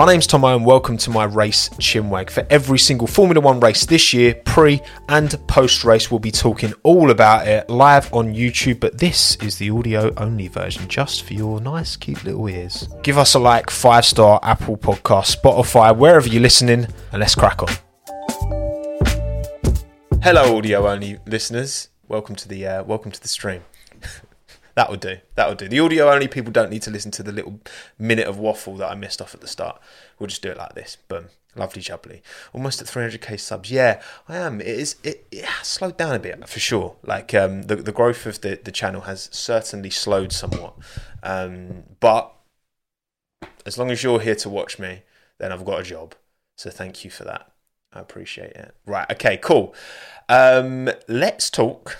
My name's Tommo and welcome to my race chinwag. For every single Formula One race this year, pre and post race, we'll be talking all about it live on YouTube, but this is the audio only version just for your nice, cute little ears. Give us a like, five star Apple Podcast, Spotify, wherever you're listening, and let's crack on. Hello, audio only listeners. Welcome to the uh, welcome to the stream. that would do. That would do. The audio only people don't need to listen to the little minute of waffle that I missed off at the start. We'll just do it like this. Boom. Lovely jubbly. Almost at 300k subs. Yeah, I am. It is. It, it has slowed down a bit for sure. Like um, the the growth of the the channel has certainly slowed somewhat. Um, but as long as you're here to watch me, then I've got a job. So thank you for that. I appreciate it. Right. Okay. Cool. Um, let's talk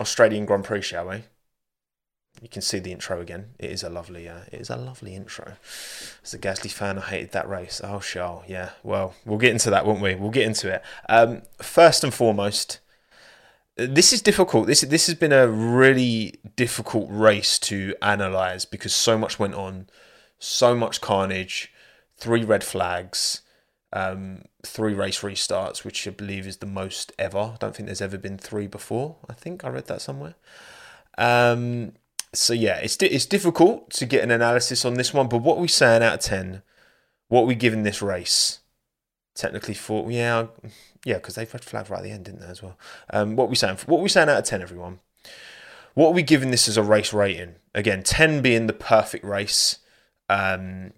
Australian Grand Prix, shall we? You can see the intro again. It is a lovely, uh, it is a lovely intro. As a Gasly fan, I hated that race. Oh, shall yeah. Well, we'll get into that, won't we? We'll get into it. Um, first and foremost, this is difficult. This this has been a really difficult race to analyze because so much went on, so much carnage, three red flags, um, three race restarts, which I believe is the most ever. I don't think there's ever been three before. I think I read that somewhere. Um, so yeah, it's it's difficult to get an analysis on this one, but what are we saying out of ten? What are we giving this race? Technically, four. Yeah, yeah, because they've had flag right at the end, didn't they as well? Um, what are we saying? What are we saying out of ten, everyone? What are we giving this as a race rating? Again, ten being the perfect race, um,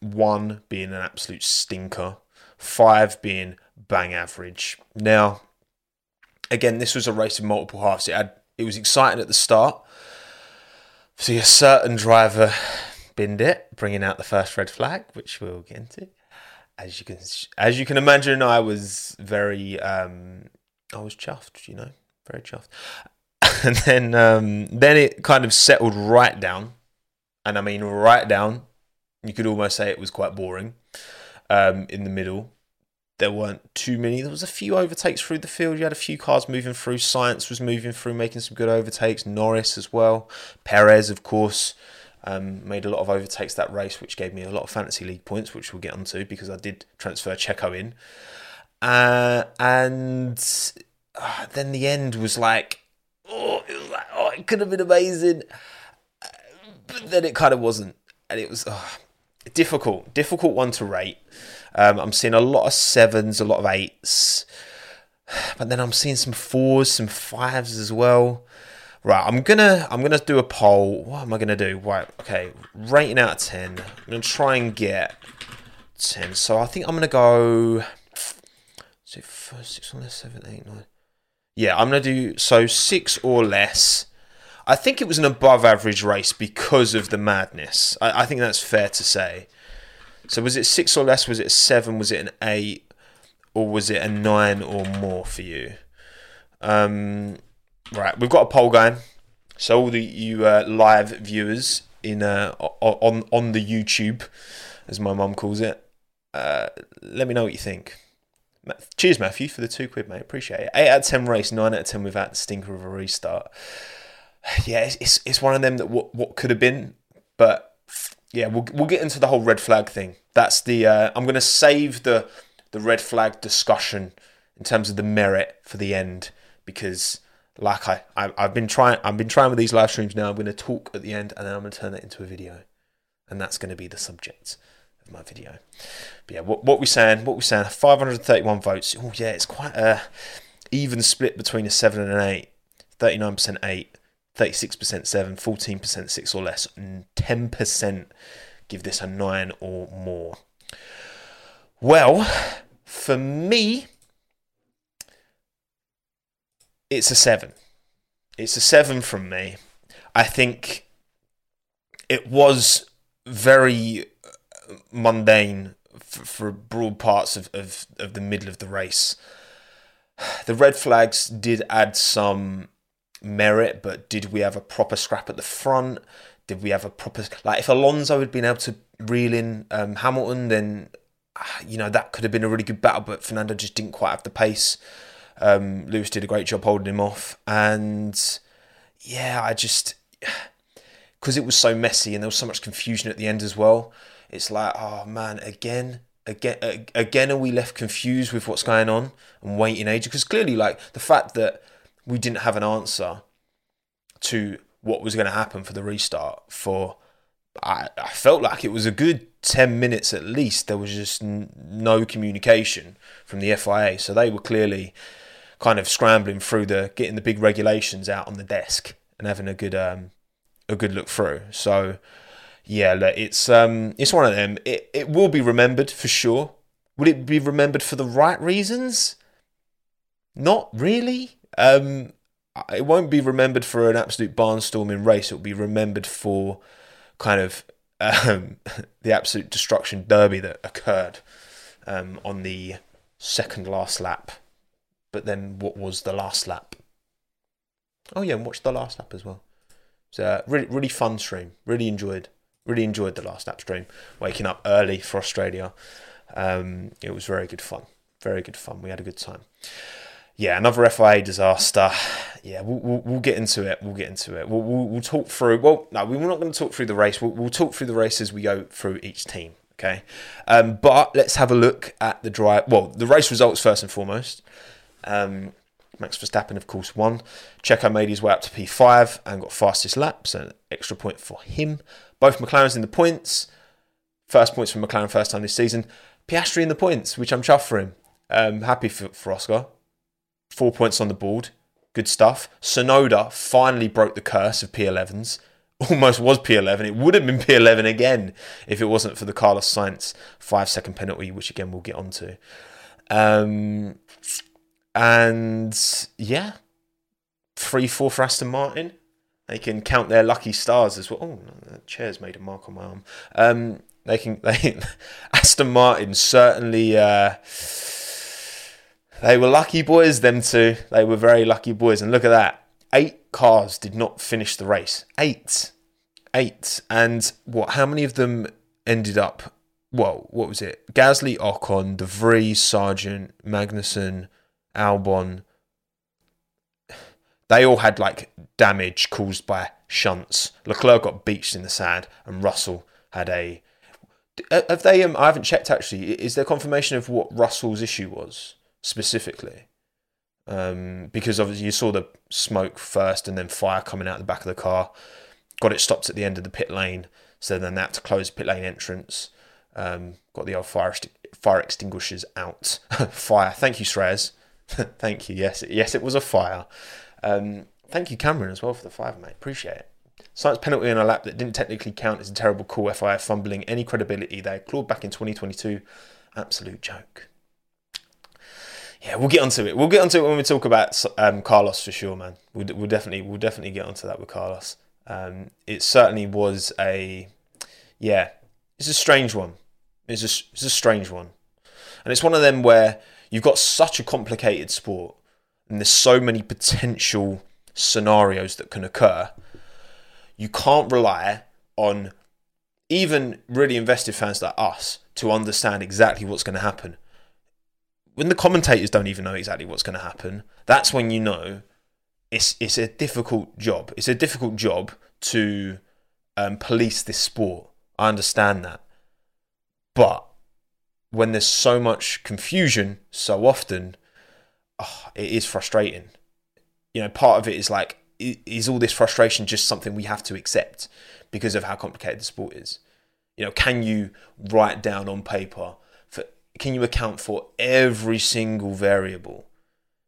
one being an absolute stinker, five being bang average. Now, again, this was a race of multiple halves. It had it was exciting at the start See a certain driver binned it, bringing out the first red flag, which we'll get into. As you can, as you can imagine, I was very, um, I was chuffed, you know, very chuffed. And then, um, then it kind of settled right down, and I mean right down. You could almost say it was quite boring um, in the middle there weren't too many. There was a few overtakes through the field. You had a few cars moving through. Sainz was moving through, making some good overtakes. Norris as well. Perez, of course, um, made a lot of overtakes that race, which gave me a lot of fantasy league points, which we'll get onto because I did transfer Checo in. Uh, and uh, then the end was like, oh, it was like, oh, it could have been amazing, but then it kind of wasn't, and it was difficult, difficult one to rate. Um, I'm seeing a lot of sevens, a lot of eights, but then I'm seeing some fours, some fives as well. Right, I'm gonna I'm gonna do a poll. What am I gonna do? Right, okay, rating out of ten. I'm gonna try and get ten. So I think I'm gonna go. So first six on seven, eight, nine. Yeah, I'm gonna do so six or less. I think it was an above average race because of the madness. I, I think that's fair to say. So was it six or less? Was it seven? Was it an eight? Or was it a nine or more for you? Um, right, we've got a poll going. So all the you uh, live viewers in uh, on on the YouTube, as my mum calls it, uh, let me know what you think. Cheers, Matthew, for the two quid, mate. Appreciate it. Eight out of ten race, nine out of ten without the stinker of a restart. Yeah, it's it's, it's one of them that what what could have been, but yeah, we'll we'll get into the whole red flag thing. That's the uh, I'm going to save the the red flag discussion in terms of the merit for the end because like I, I have been trying I've been trying with these live streams now. I'm going to talk at the end and then I'm going to turn that into a video, and that's going to be the subject of my video. But yeah, what what we saying? What we saying? 531 votes. Oh yeah, it's quite a even split between a seven and an eight. 39% eight. 36% 7, 14% 6 or less, and 10% give this a 9 or more. Well, for me, it's a 7. It's a 7 from me. I think it was very uh, mundane for, for broad parts of, of, of the middle of the race. The red flags did add some merit, but did we have a proper scrap at the front? Did we have a proper like if Alonso had been able to reel in um, Hamilton, then ah, you know that could have been a really good battle. But Fernando just didn't quite have the pace. Um, Lewis did a great job holding him off, and yeah, I just because it was so messy and there was so much confusion at the end as well. it's like, oh man, again, again, again, are we left confused with what's going on and waiting ages? Because clearly, like the fact that we didn't have an answer to what was going to happen for the restart for I, I felt like it was a good 10 minutes at least. There was just n- no communication from the FIA so they were clearly kind of scrambling through the getting the big regulations out on the desk and having a good um a good look through. So yeah look, it's um it's one of them. It, it will be remembered for sure. Would it be remembered for the right reasons? Not really um it won't be remembered for an absolute barnstorming race. It'll be remembered for kind of um, the absolute destruction derby that occurred um, on the second last lap. But then, what was the last lap? Oh yeah, and watch the last lap as well. So really, really fun stream. Really enjoyed, really enjoyed the last lap stream. Waking up early for Australia, um, it was very good fun. Very good fun. We had a good time yeah, another FIA disaster. Yeah, we'll, we'll, we'll, get into it. We'll get into it. We'll, we'll, we'll talk through. Well, no, we're not going to talk through the race. We'll, talk through the race as we go through each team. Okay, um, but let's have a look at the drive. Well, the race results first and foremost. Um, Max Verstappen, of course, won. Checo made his way up to P5 and got fastest lap, so an extra point for him. Both McLarens in the points. First points for McLaren first time this season. Piastri in the points, which I'm chuffed for him. Um, happy for, for Oscar four points on the board. Good stuff. Tsunoda finally broke the curse of P11s. Almost was P11. It would have been P11 again if it wasn't for the Carlos Sainz five second penalty, which again we'll get onto. Um, and yeah, three, four for Aston Martin. They can count their lucky stars as well. Oh, the chair's made a mark on my arm. Um, they can. They Aston Martin certainly. Uh, they were lucky boys, them two. They were very lucky boys. And look at that. Eight cars did not finish the race. Eight. Eight. And what, how many of them ended up? Well, what was it? Gasly, Ocon, De Vries, Sargent, Magnussen, Albon. They all had like damage caused by shunts. Leclerc got beached in the sand, and Russell had a. Have they? Um, I haven't checked actually. Is there confirmation of what Russell's issue was? Specifically. Um, because obviously you saw the smoke first and then fire coming out the back of the car. Got it stopped at the end of the pit lane, so then that to close pit lane entrance. Um, got the old fire fire extinguishers out. fire. Thank you, Shrez. thank you. Yes, yes, it was a fire. Um, thank you, Cameron, as well for the five, mate. Appreciate it. Sainz penalty on a lap that didn't technically count is a terrible call. FIA fumbling any credibility they clawed back in 2022. Absolute joke yeah, we'll get onto it. We'll get onto it when we talk about um, Carlos for sure, man. We'll, we'll, definitely we'll definitely get onto that with Carlos. Um, it certainly was a yeah, it's a strange one. It's a it's a strange one, and it's one of them where you've got such a complicated sport, and there's so many potential scenarios that can occur. You can't rely on even really invested fans like us to understand exactly what's going to happen when the commentators don't even know exactly what's going to happen, that's when you know it's it's a difficult job. It's a difficult job to um, police this sport. I understand that, but when there's so much confusion so often, oh, it is frustrating. You know, part of it is like, is all this frustration just something we have to accept because of how complicated the sport is? You know, can you write down on paper can you account for every single variable?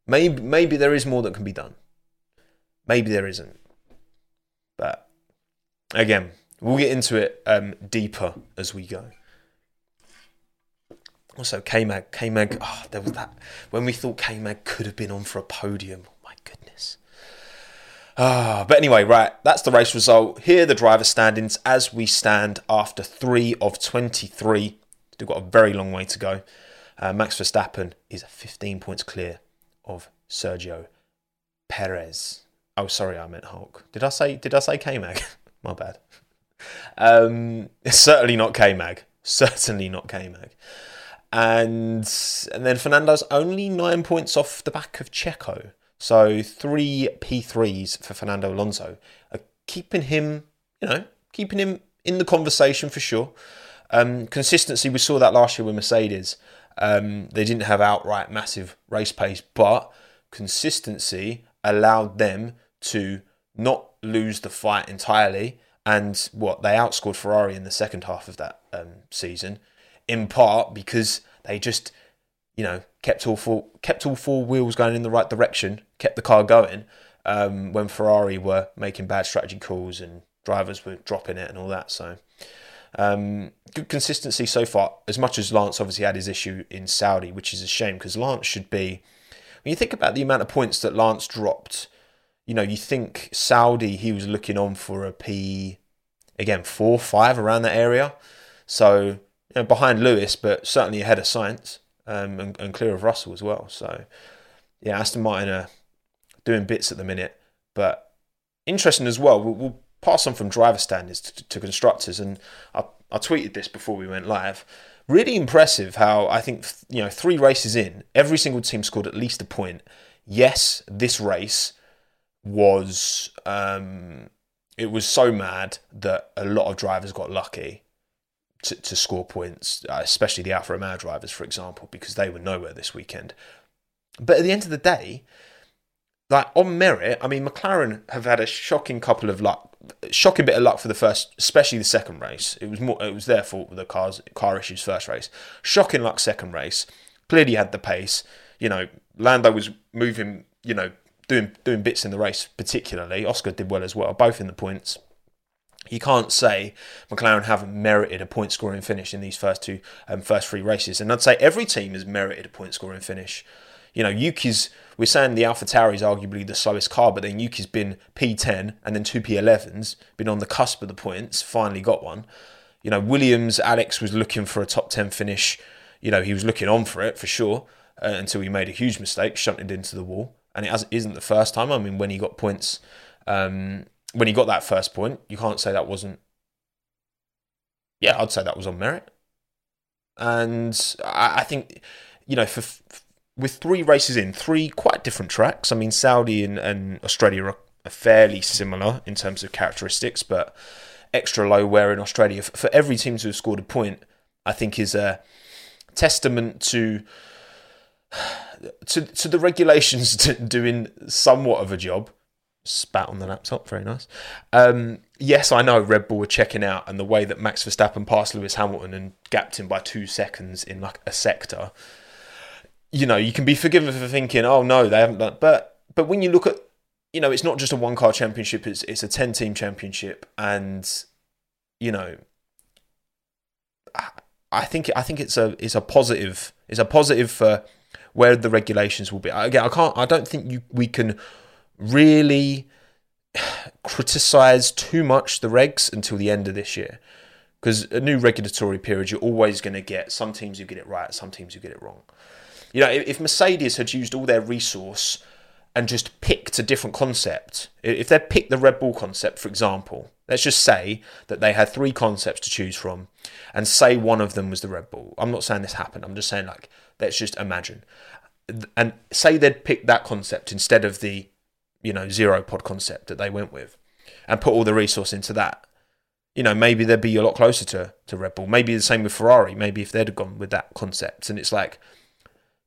Maybe maybe there is more that can be done. Maybe there isn't. But again, we'll get into it um, deeper as we go. Also, K Mag, K Mag, oh, there was that when we thought K Mag could have been on for a podium. Oh, my goodness. Ah, but anyway, right, that's the race result. Here are the driver standings as we stand after three of 23 Still got a very long way to go. Uh, Max Verstappen is 15 points clear of Sergio Perez. Oh, sorry, I meant Hulk. Did I say? Did I say K Mag? My bad. Um, certainly not K Mag. Certainly not K Mag. And and then Fernando's only nine points off the back of Checo. So three P3s for Fernando Alonso, are keeping him, you know, keeping him in the conversation for sure. Um, consistency, we saw that last year with Mercedes. Um, they didn't have outright massive race pace, but consistency allowed them to not lose the fight entirely. And what they outscored Ferrari in the second half of that um, season, in part because they just, you know, kept all four kept all four wheels going in the right direction, kept the car going. Um, when Ferrari were making bad strategy calls and drivers were dropping it and all that. So um, good consistency so far. As much as Lance obviously had his issue in Saudi, which is a shame because Lance should be. When you think about the amount of points that Lance dropped, you know, you think Saudi he was looking on for a P, again four five around that area, so you know, behind Lewis, but certainly ahead of Sainz um, and, and clear of Russell as well. So yeah, Aston Martin are doing bits at the minute, but interesting as well. We'll, we'll pass on from driver standards to, to constructors, and I, I tweeted this before we went live. Really impressive how I think you know three races in, every single team scored at least a point. Yes, this race was um, it was so mad that a lot of drivers got lucky to, to score points, uh, especially the Alfa Romeo drivers, for example, because they were nowhere this weekend. But at the end of the day, like on merit, I mean, McLaren have had a shocking couple of luck, shocking bit of luck for the first, especially the second race. It was more, it was their fault with the cars, car issues first race. Shocking luck second race. Clearly had the pace. You know, Lando was moving. You know, doing doing bits in the race, particularly. Oscar did well as well, both in the points. You can't say McLaren haven't merited a point scoring finish in these first two um, first three races, and I'd say every team has merited a point scoring finish. You know, Yuki's we're saying the Alpha Tauri is arguably the slowest car, but then Yuki's been P10 and then two P11s, been on the cusp of the points, finally got one. You know, Williams, Alex was looking for a top 10 finish. You know, he was looking on for it for sure uh, until he made a huge mistake, shunted into the wall. And it isn't the first time. I mean, when he got points, um, when he got that first point, you can't say that wasn't. Yeah, I'd say that was on merit. And I, I think, you know, for with three races in, three quite different tracks. I mean, Saudi and, and Australia are, fairly similar in terms of characteristics, but extra low wear in Australia for every team to have scored a point, I think is a testament to to to the regulations doing somewhat of a job. Spat on the laptop, very nice. Um, yes, I know Red Bull were checking out, and the way that Max Verstappen passed Lewis Hamilton and gapped him by two seconds in like a sector you know, you can be forgiven for thinking, oh no, they haven't done. But but when you look at, you know, it's not just a one car championship; it's it's a ten team championship, and you know, I think I think it's a it's a positive it's a positive for where the regulations will be. Again, I can't I don't think you we can really criticize too much the regs until the end of this year because a new regulatory period you're always going to get some teams who get it right some teams who get it wrong you know, if Mercedes had used all their resource and just picked a different concept, if they'd picked the Red Bull concept, for example, let's just say that they had three concepts to choose from, and say one of them was the Red Bull. I'm not saying this happened. I'm just saying like let's just imagine, and say they'd picked that concept instead of the, you know, zero pod concept that they went with, and put all the resource into that you know, maybe they'd be a lot closer to, to Red Bull. Maybe the same with Ferrari. Maybe if they'd have gone with that concept. And it's like,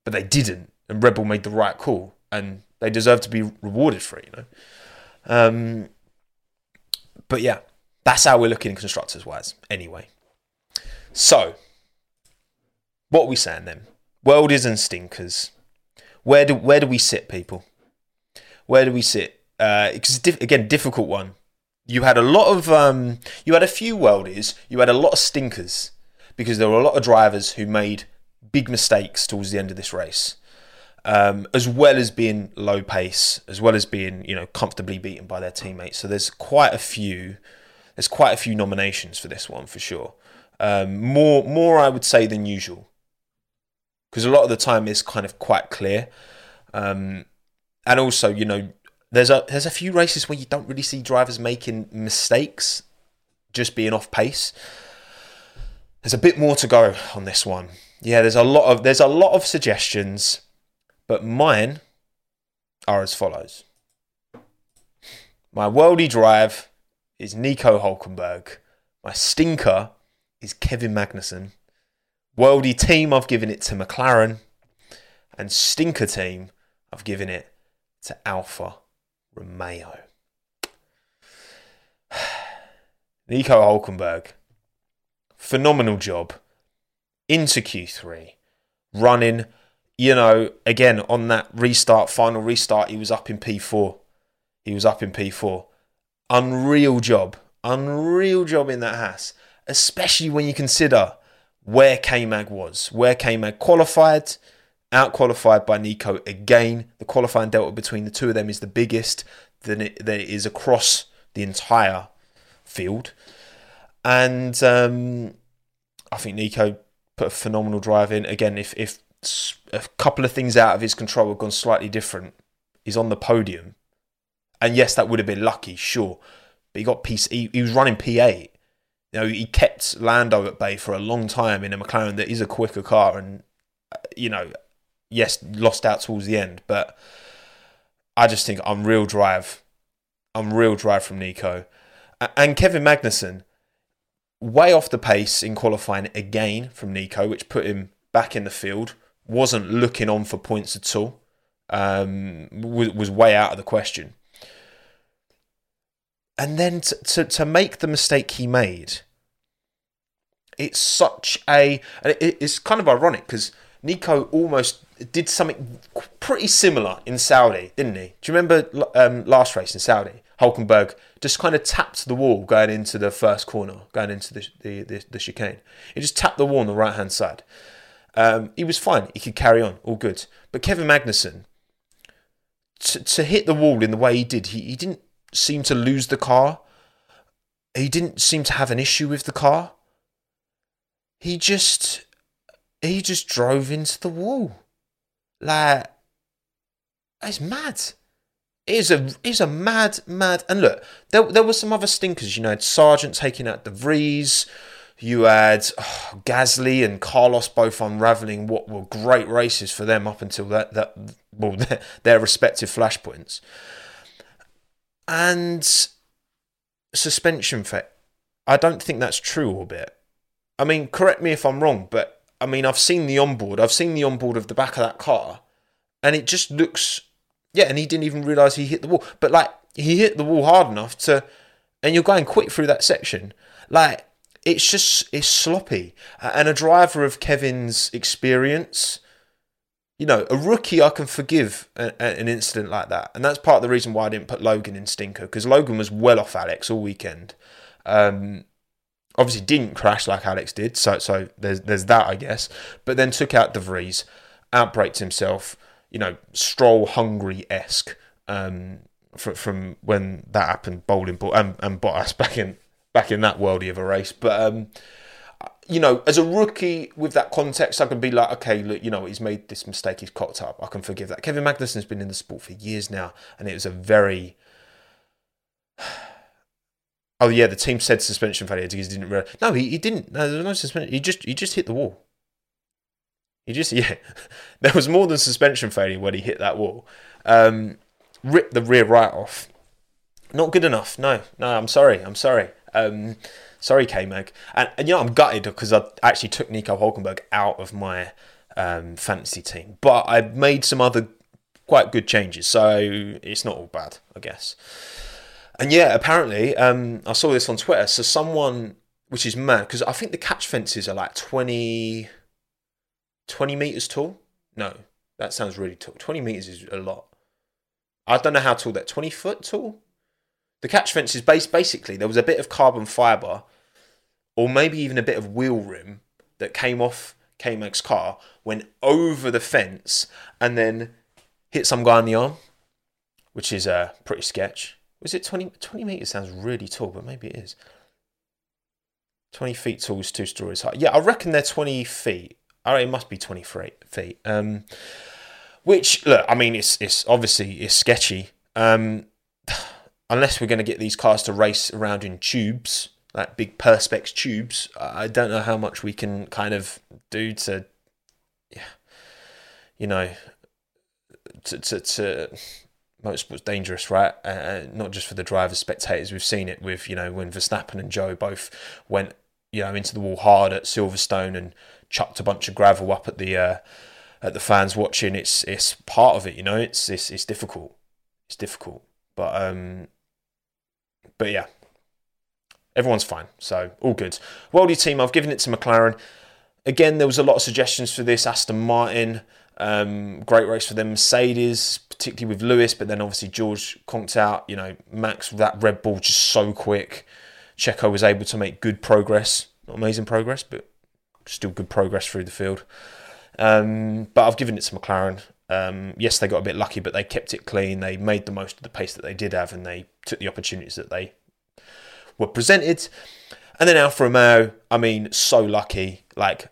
but they didn't, and Red Bull made the right call, and they deserve to be rewarded for it. You know. Um, but yeah, that's how we're looking constructors wise. Anyway, so what are we saying then? Worldies and stinkers. Where do where do we sit, people? Where do we sit? Because uh, again, difficult one. You had a lot of um, you had a few worldies. You had a lot of stinkers because there were a lot of drivers who made big mistakes towards the end of this race, um, as well as being low pace, as well as being you know comfortably beaten by their teammates. So there's quite a few, there's quite a few nominations for this one for sure. Um, more more I would say than usual, because a lot of the time is kind of quite clear, um, and also you know there's a there's a few races where you don't really see drivers making mistakes, just being off pace. There's a bit more to go on this one yeah, there's a lot of there's a lot of suggestions, but mine are as follows. My worldy drive is Nico Hulkenberg. My stinker is Kevin Magnussen. Worldy team, I've given it to McLaren. And stinker team, I've given it to Alfa Romeo. Nico Hulkenberg, phenomenal job into Q3, running, you know, again on that restart, final restart, he was up in P4. He was up in P4. Unreal job. Unreal job in that Haas, especially when you consider where K Mag was, where K Mag qualified, out qualified by Nico again. The qualifying delta between the two of them is the biggest than it, that it is across the entire field. And um, I think Nico put a phenomenal drive in. Again, if, if a couple of things out of his control had gone slightly different, he's on the podium. And yes, that would have been lucky, sure. But he got piece. He, he was running P8. You know, he kept Lando at bay for a long time in a McLaren that is a quicker car, and uh, you know, yes, lost out towards the end. But I just think unreal drive, unreal drive from Nico, and Kevin Magnussen way off the pace in qualifying again from Nico, which put him back in the field. Wasn't looking on for points at all. Um, was, was way out of the question. And then to, to, to make the mistake he made, it's such a. It's kind of ironic because Nico almost did something pretty similar in Saudi, didn't he? Do you remember um, last race in Saudi? Hulkenberg just kind of tapped the wall going into the first corner, going into the the, the, the chicane. He just tapped the wall on the right hand side. Um, he was fine. He could carry on, all good. But Kevin Magnussen, to, to hit the wall in the way he did, he, he didn't seem to lose the car. He didn't seem to have an issue with the car. He just he just drove into the wall. Like it's mad. It is a is a mad mad and look there there were some other stinkers you know Sargent taking out De Vries you had oh, Gasly and Carlos both unraveling what were great races for them up until that that well their, their respective flashpoints. And suspension fit I don't think that's true Orbit. I mean correct me if I'm wrong but I mean I've seen the onboard I've seen the onboard of the back of that car and it just looks yeah, and he didn't even realise he hit the wall. But like he hit the wall hard enough to and you're going quick through that section. Like it's just it's sloppy. And a driver of Kevin's experience, you know, a rookie I can forgive a, a, an incident like that. And that's part of the reason why I didn't put Logan in stinker because Logan was well off Alex all weekend. Um, obviously didn't crash like Alex did, so so there's there's that I guess. But then took out De Vries, outbraked himself you know, stroll Hungary esque um, from, from when that happened, bowling ball and, and Bottas back in back in that worldy of a race. But um, you know, as a rookie with that context, I can be like, okay, look, you know, he's made this mistake, he's cocked up. I can forgive that. Kevin Magnussen's been in the sport for years now, and it was a very Oh yeah, the team said suspension failure because he didn't. Realize. No, he, he didn't. No, there was no suspension. He just he just hit the wall. He just yeah, there was more than suspension failure when he hit that wall. Um, ripped the rear right off. Not good enough. No, no. I'm sorry. I'm sorry. Um, sorry, K Mag. And, and you know I'm gutted because I actually took Nico Hulkenberg out of my um, fantasy team, but I made some other quite good changes, so it's not all bad, I guess. And yeah, apparently, um, I saw this on Twitter. So someone, which is mad, because I think the catch fences are like twenty. 20 meters tall? No, that sounds really tall. 20 meters is a lot. I don't know how tall that 20 foot tall. The catch fence is based basically there was a bit of carbon fiber, or maybe even a bit of wheel rim that came off K-Mag's car, went over the fence, and then hit some guy on the arm, which is uh, pretty sketch. Was it 20, 20 meters? Sounds really tall, but maybe it is. 20 feet tall is two stories high. Yeah, I reckon they're 20 feet. Oh, it must be 23 feet. Um, which, look, I mean, it's, it's obviously it's sketchy. Um, unless we're going to get these cars to race around in tubes, like big perspex tubes, I don't know how much we can kind of do to, yeah, you know, to, to, to motorsport's dangerous, right? Uh, not just for the drivers, spectators. We've seen it with, you know, when Verstappen and Zhou both went you know, into the wall hard at Silverstone and chucked a bunch of gravel up at the uh, at the fans watching. It's it's part of it, you know. It's it's it's difficult. It's difficult, but um, but yeah, everyone's fine. So all good. Worldy team, I've given it to McLaren. Again, there was a lot of suggestions for this. Aston Martin, um, great race for them. Mercedes, particularly with Lewis, but then obviously George conked out. You know, Max that Red Bull just so quick. Checo was able to make good progress, not amazing progress, but still good progress through the field. Um, but I've given it to McLaren. Um, yes, they got a bit lucky, but they kept it clean. They made the most of the pace that they did have, and they took the opportunities that they were presented. And then Alfa Romeo, I mean, so lucky. Like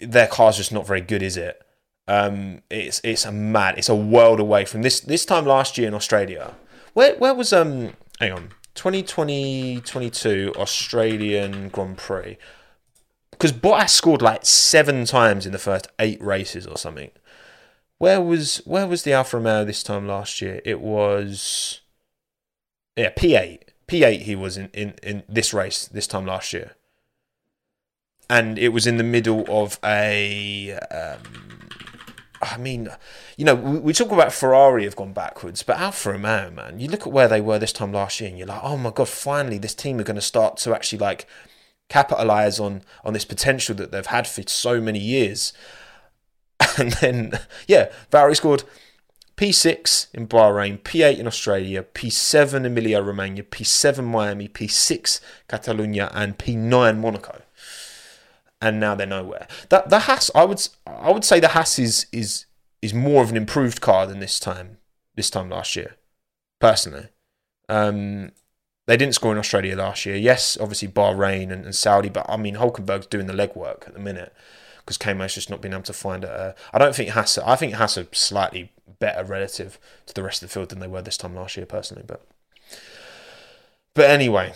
their car's just not very good, is it? Um, it's it's a mad, it's a world away from this this time last year in Australia. Where where was um? Hang on, 2020 22 Australian Grand Prix. Because Bottas scored like seven times in the first eight races or something. Where was where was the Alfa Romeo this time last year? It was yeah P8. P8 he was in, in, in this race this time last year. And it was in the middle of a. Um, I mean, you know, we, we, talk about Ferrari have gone backwards, but Alfa Romeo, man, you look at where they were this time last year and you're like, oh my God, finally this team are going to start to actually like capitalize on on this potential that they've had for so many years. And then, yeah, Valtteri scored P6 in Bahrain, P8 in Australia, P7 Emilia Romagna, P7 Miami, P6 Catalonia, and P9 Monaco. And now they're nowhere. That the Haas, I would I would say the Haas is is is more of an improved car than this time this time last year, personally. Um, they didn't score in Australia last year. Yes, obviously Bahrain and, and Saudi, but I mean Hulkenberg's doing the legwork at the minute because K Mag's just not been able to find it. I don't think Haas. I think Haas are slightly better relative to the rest of the field than they were this time last year, personally. But but anyway,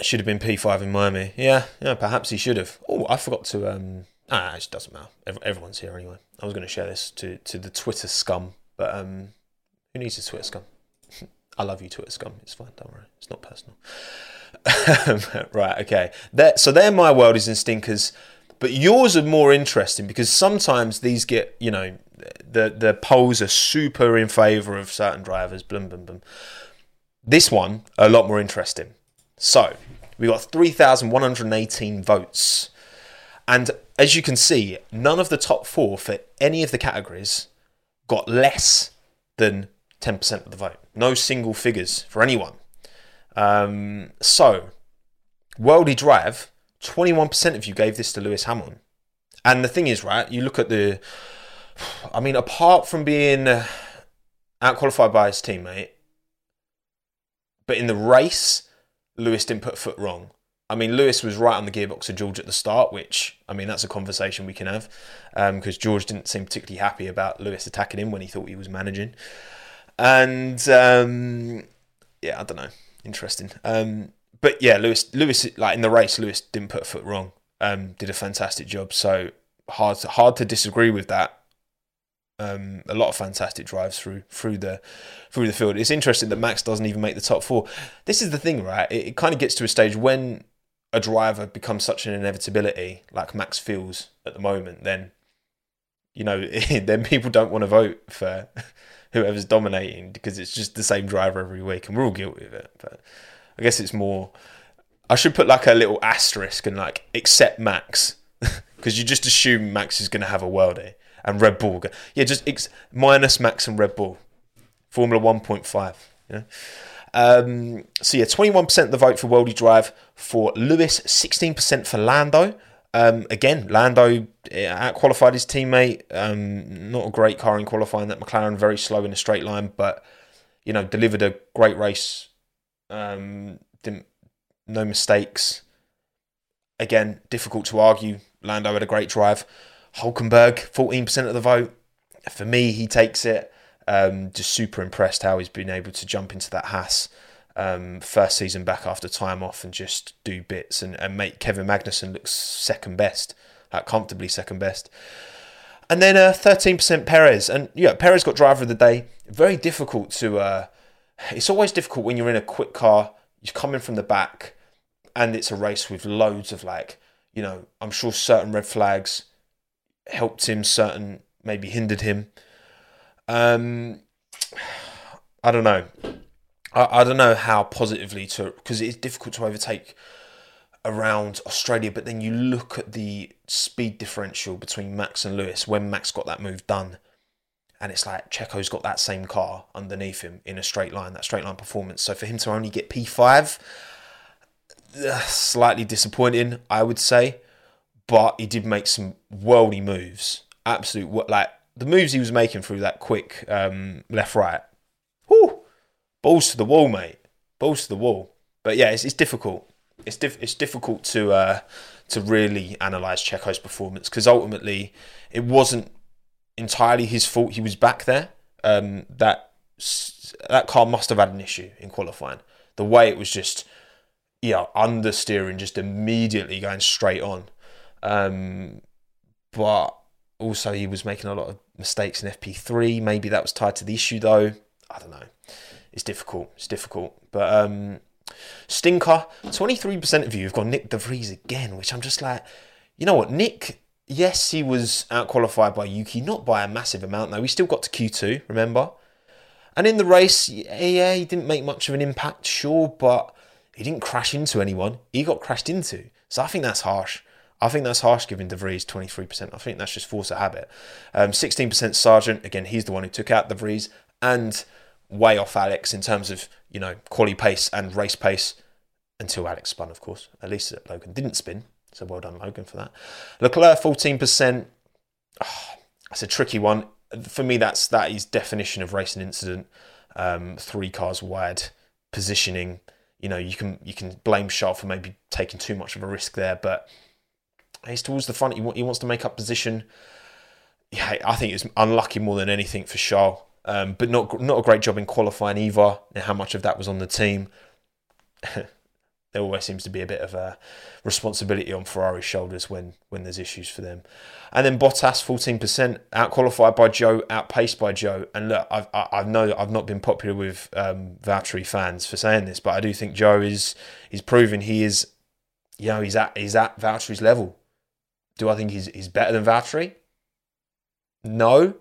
should have been P5 in Miami. Yeah, yeah, perhaps he should have. Oh, I forgot to. Um, ah, it doesn't matter. Everyone's here anyway. I was going to share this to, to the Twitter scum, but um, who needs a Twitter scum? I love you, Twitter scum. It's fine. Don't worry. It's not personal. right. Okay. They're, so they're my worldies and stinkers, but yours are more interesting because sometimes these get you know the the polls are super in favour of certain drivers. Blum blum blum. This one a lot more interesting. So we got three thousand one hundred eighteen votes, and as you can see, none of the top four for any of the categories got less than ten percent of the vote. No single figures for anyone. Um, so, Worldy Drive, twenty one percent of you gave this to Lewis Hamilton. And the thing is, right? You look at the I mean, apart from being outqualified by his teammate, but in the race, Lewis didn't put foot wrong. I mean, Lewis was right on the gearbox of George at the start, which, I mean, that's a conversation we can have because um, George didn't seem particularly happy about Lewis attacking him when he thought he was managing. And um, yeah, I don't know. Interesting. Um, but yeah, Lewis, Lewis, like in the race, Lewis didn't put a foot wrong. Um, did a fantastic job. So hard, to, hard to disagree with that um, a lot of fantastic drives through through the through the field. It's interesting that Max doesn't even make the top four. This is the thing, right? It, it kind of gets to a stage when a driver becomes such an inevitability, like Max feels at the moment. Then you know, then people don't want to vote for whoever's dominating because it's just the same driver every week, and we're all guilty of it. But I guess it's more. I should put like a little asterisk and like accept Max because you just assume Max is going to have a worldie and Red Bull. Yeah, just ex- minus Max and Red Bull. Formula 1.5. Yeah. Um, so yeah, 21% of the vote for Worldy Drive for Lewis, 16% for Lando. Um, again, Lando eh, outqualified his teammate. Um, not a great car in qualifying. That McLaren very slow in a straight line, but you know delivered a great race. Um, didn't no mistakes. Again, difficult to argue. Lando had a great drive. Hulkenberg, 14% of the vote. For me, he takes it. Um, just super impressed how he's been able to jump into that Haas um, first season back after time off and just do bits and, and make Kevin Magnussen look second best, uh, comfortably second best. And then uh, 13% Perez. And yeah, Perez got driver of the day. Very difficult to. Uh, it's always difficult when you're in a quick car, you're coming from the back, and it's a race with loads of like, you know, I'm sure certain red flags helped him, certain maybe hindered him. Um, I don't know. I, I don't know how positively to because it's difficult to overtake around Australia, but then you look at the speed differential between Max and Lewis when Max got that move done. And it's like Checo's got that same car underneath him in a straight line, that straight line performance. So for him to only get P5, slightly disappointing, I would say. But he did make some worldy moves. Absolute, like the moves he was making through that quick um, left right. Whoo! Balls to the wall, mate. Balls to the wall. But yeah, it's, it's difficult. It's it's difficult to uh, to really analyze Checo's performance because ultimately it wasn't entirely his fault. He was back there. Um, that that car must have had an issue in qualifying. The way it was just yeah understeering, just immediately going straight on. Um, but also he was making a lot of mistakes in FP3. Maybe that was tied to the issue though. I don't know. It's difficult. It's difficult. But um, Stinker, 23% of you have gone Nick De Vries again, which I'm just like, you know what? Nick, yes, he was outqualified by Yuki, not by a massive amount though. He still got to Q2, remember? And in the race, yeah, he didn't make much of an impact, sure, but he didn't crash into anyone. He got crashed into. So I think that's harsh. I think that's harsh giving De Vries 23%. I think that's just force of habit. Um, 16% Sargent, again, he's the one who took out De Vries and way off Alex in terms of, you know, quality pace and race pace until Alex spun, of course. At least Logan didn't spin. So well done, Logan, for that. Leclerc, 14%. Oh, that's a tricky one. For me, that's that is definition of racing incident. Um, three cars wide, positioning. You know, you can you can blame Charles for maybe taking too much of a risk there, but he's towards the front. He, he wants to make up position. Yeah, I think it's unlucky more than anything for Charles. Um, but not not a great job in qualifying either. And how much of that was on the team? there always seems to be a bit of a responsibility on Ferrari's shoulders when when there's issues for them. And then Bottas, fourteen percent, out qualified by Zhou, outpaced by Zhou. And look, I've, I, I know I've not been popular with um, Valtteri fans for saying this, but I do think Zhou is is proving he is, you know, he's at he's at Valtteri's level. Do I think he's he's better than Valtteri? No,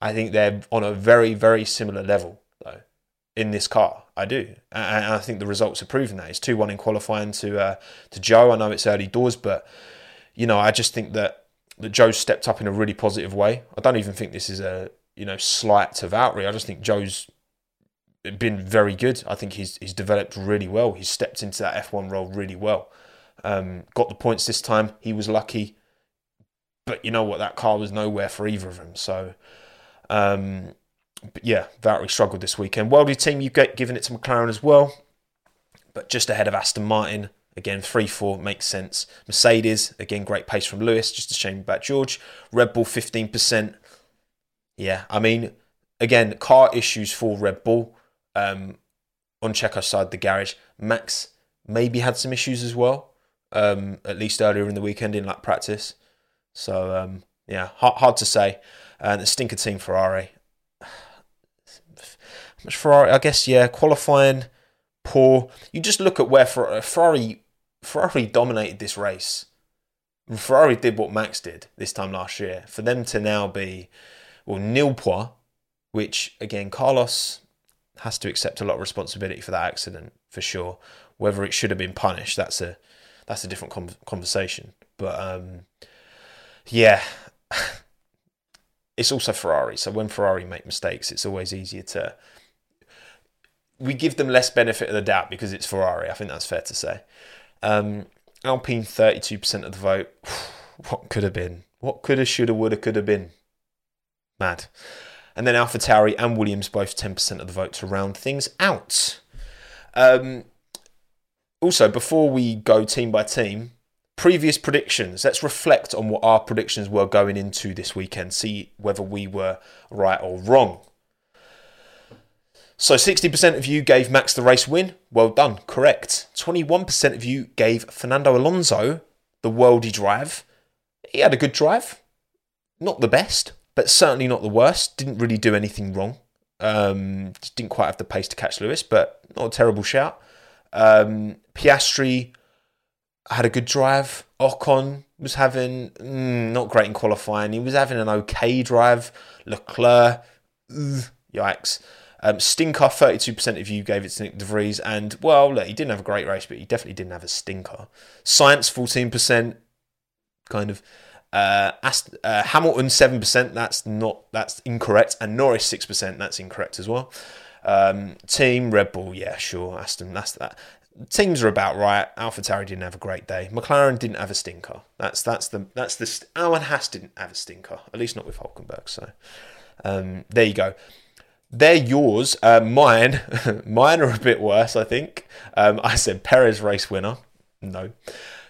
I think they're on a very very similar level though in this car. I do, and I think the results are proving that. It's two one in qualifying to uh, to Zhou. I know it's early doors, but you know I just think that that Zhou stepped up in a really positive way. I don't even think this is a you know slight to Valtteri. I just think Zhou's been very good. I think he's he's developed really well. He's stepped into that F1 role really well. Um, got the points this time. He was lucky, but you know what? That car was nowhere for either of them. So. Um, but yeah, Valtteri struggled this weekend. Worldly team, you get given it to McLaren as well, but just ahead of Aston Martin. Again, 3 4 makes sense. Mercedes, again, great pace from Lewis, just a shame about George. Red Bull, 15%. Yeah, I mean, again, car issues for Red Bull um, on Checo's side, the garage. Max maybe had some issues as well, um, at least earlier in the weekend in like practice. So, um, yeah, hard, hard to say. And the stinker team Ferrari, much Ferrari? I guess yeah, qualifying poor. You just look at where Ferrari Ferrari dominated this race. Ferrari did what Max did this time last year. For them to now be well nil point, which again Carlos has to accept a lot of responsibility for that accident for sure. Whether it should have been punished, that's a that's a different conversation. But um, yeah, it's also Ferrari. So when Ferrari make mistakes, it's always easier to we give them less benefit of the doubt because it's Ferrari. I think that's fair to say. Um, Alpine, 32% of the vote. what could have been? What could have, should have, would have, could have been? Mad. And then AlphaTauri and Williams both 10% of the vote to round things out. Um, also, before we go team by team, previous predictions. Let's reflect on what our predictions were going into this weekend, see whether we were right or wrong. So 60% of you gave Max the race win. Well done, correct. 21% of you gave Fernando Alonso the worldy drive. He had a good drive. Not the best, but certainly not the worst. Didn't really do anything wrong. Um, didn't quite have the pace to catch Lewis, but not a terrible shout. Um, Piastri had a good drive. Ocon was having mm, not great in qualifying. He was having an okay drive. Leclerc, ugh, yikes. Um, stinker, 32% of you gave it to Nyck de Vries. And, well, look, he didn't have a great race, but he definitely didn't have a stinker. Sainz, 14%, kind of. Uh, Ast- uh, Hamilton, 7%, that's not, that's incorrect. And Norris, 6%, that's incorrect as well. Um, team, Red Bull, yeah, sure. Aston, that's that. Teams are about right. AlphaTauri didn't have a great day. McLaren didn't have a stinker. That's that's the that's the st- Alan Haas didn't have a stinker. At least not with Hulkenberg. So um, there you go. They're yours. Uh, mine, mine are a bit worse. I think. Um, I said Perez race winner. No.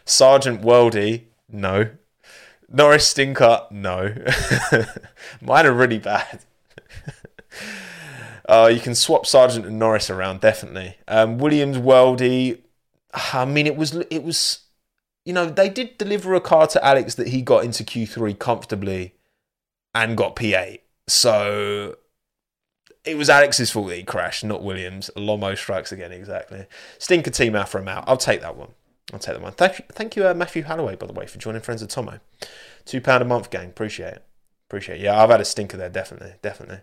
Sargeant Worldy. No. Norris stinker. No. mine are really bad. Uh, you can swap Sargeant and Norris around, definitely. Um, Williams, Weldy. I mean, it was it was, you know, they did deliver a car to Alex that he got into Q3 comfortably, and got P8. So it was Alex's fault that he crashed, not Williams. Lomo strikes again, exactly. Stinker team him out. I'll take that one. I'll take that one. Thank you, thank you uh, Matthew Halloway, by the way, for joining Friends of Tommo. Two pound a month gang. Appreciate it. Appreciate it. Yeah, I've had a stinker there, definitely, definitely.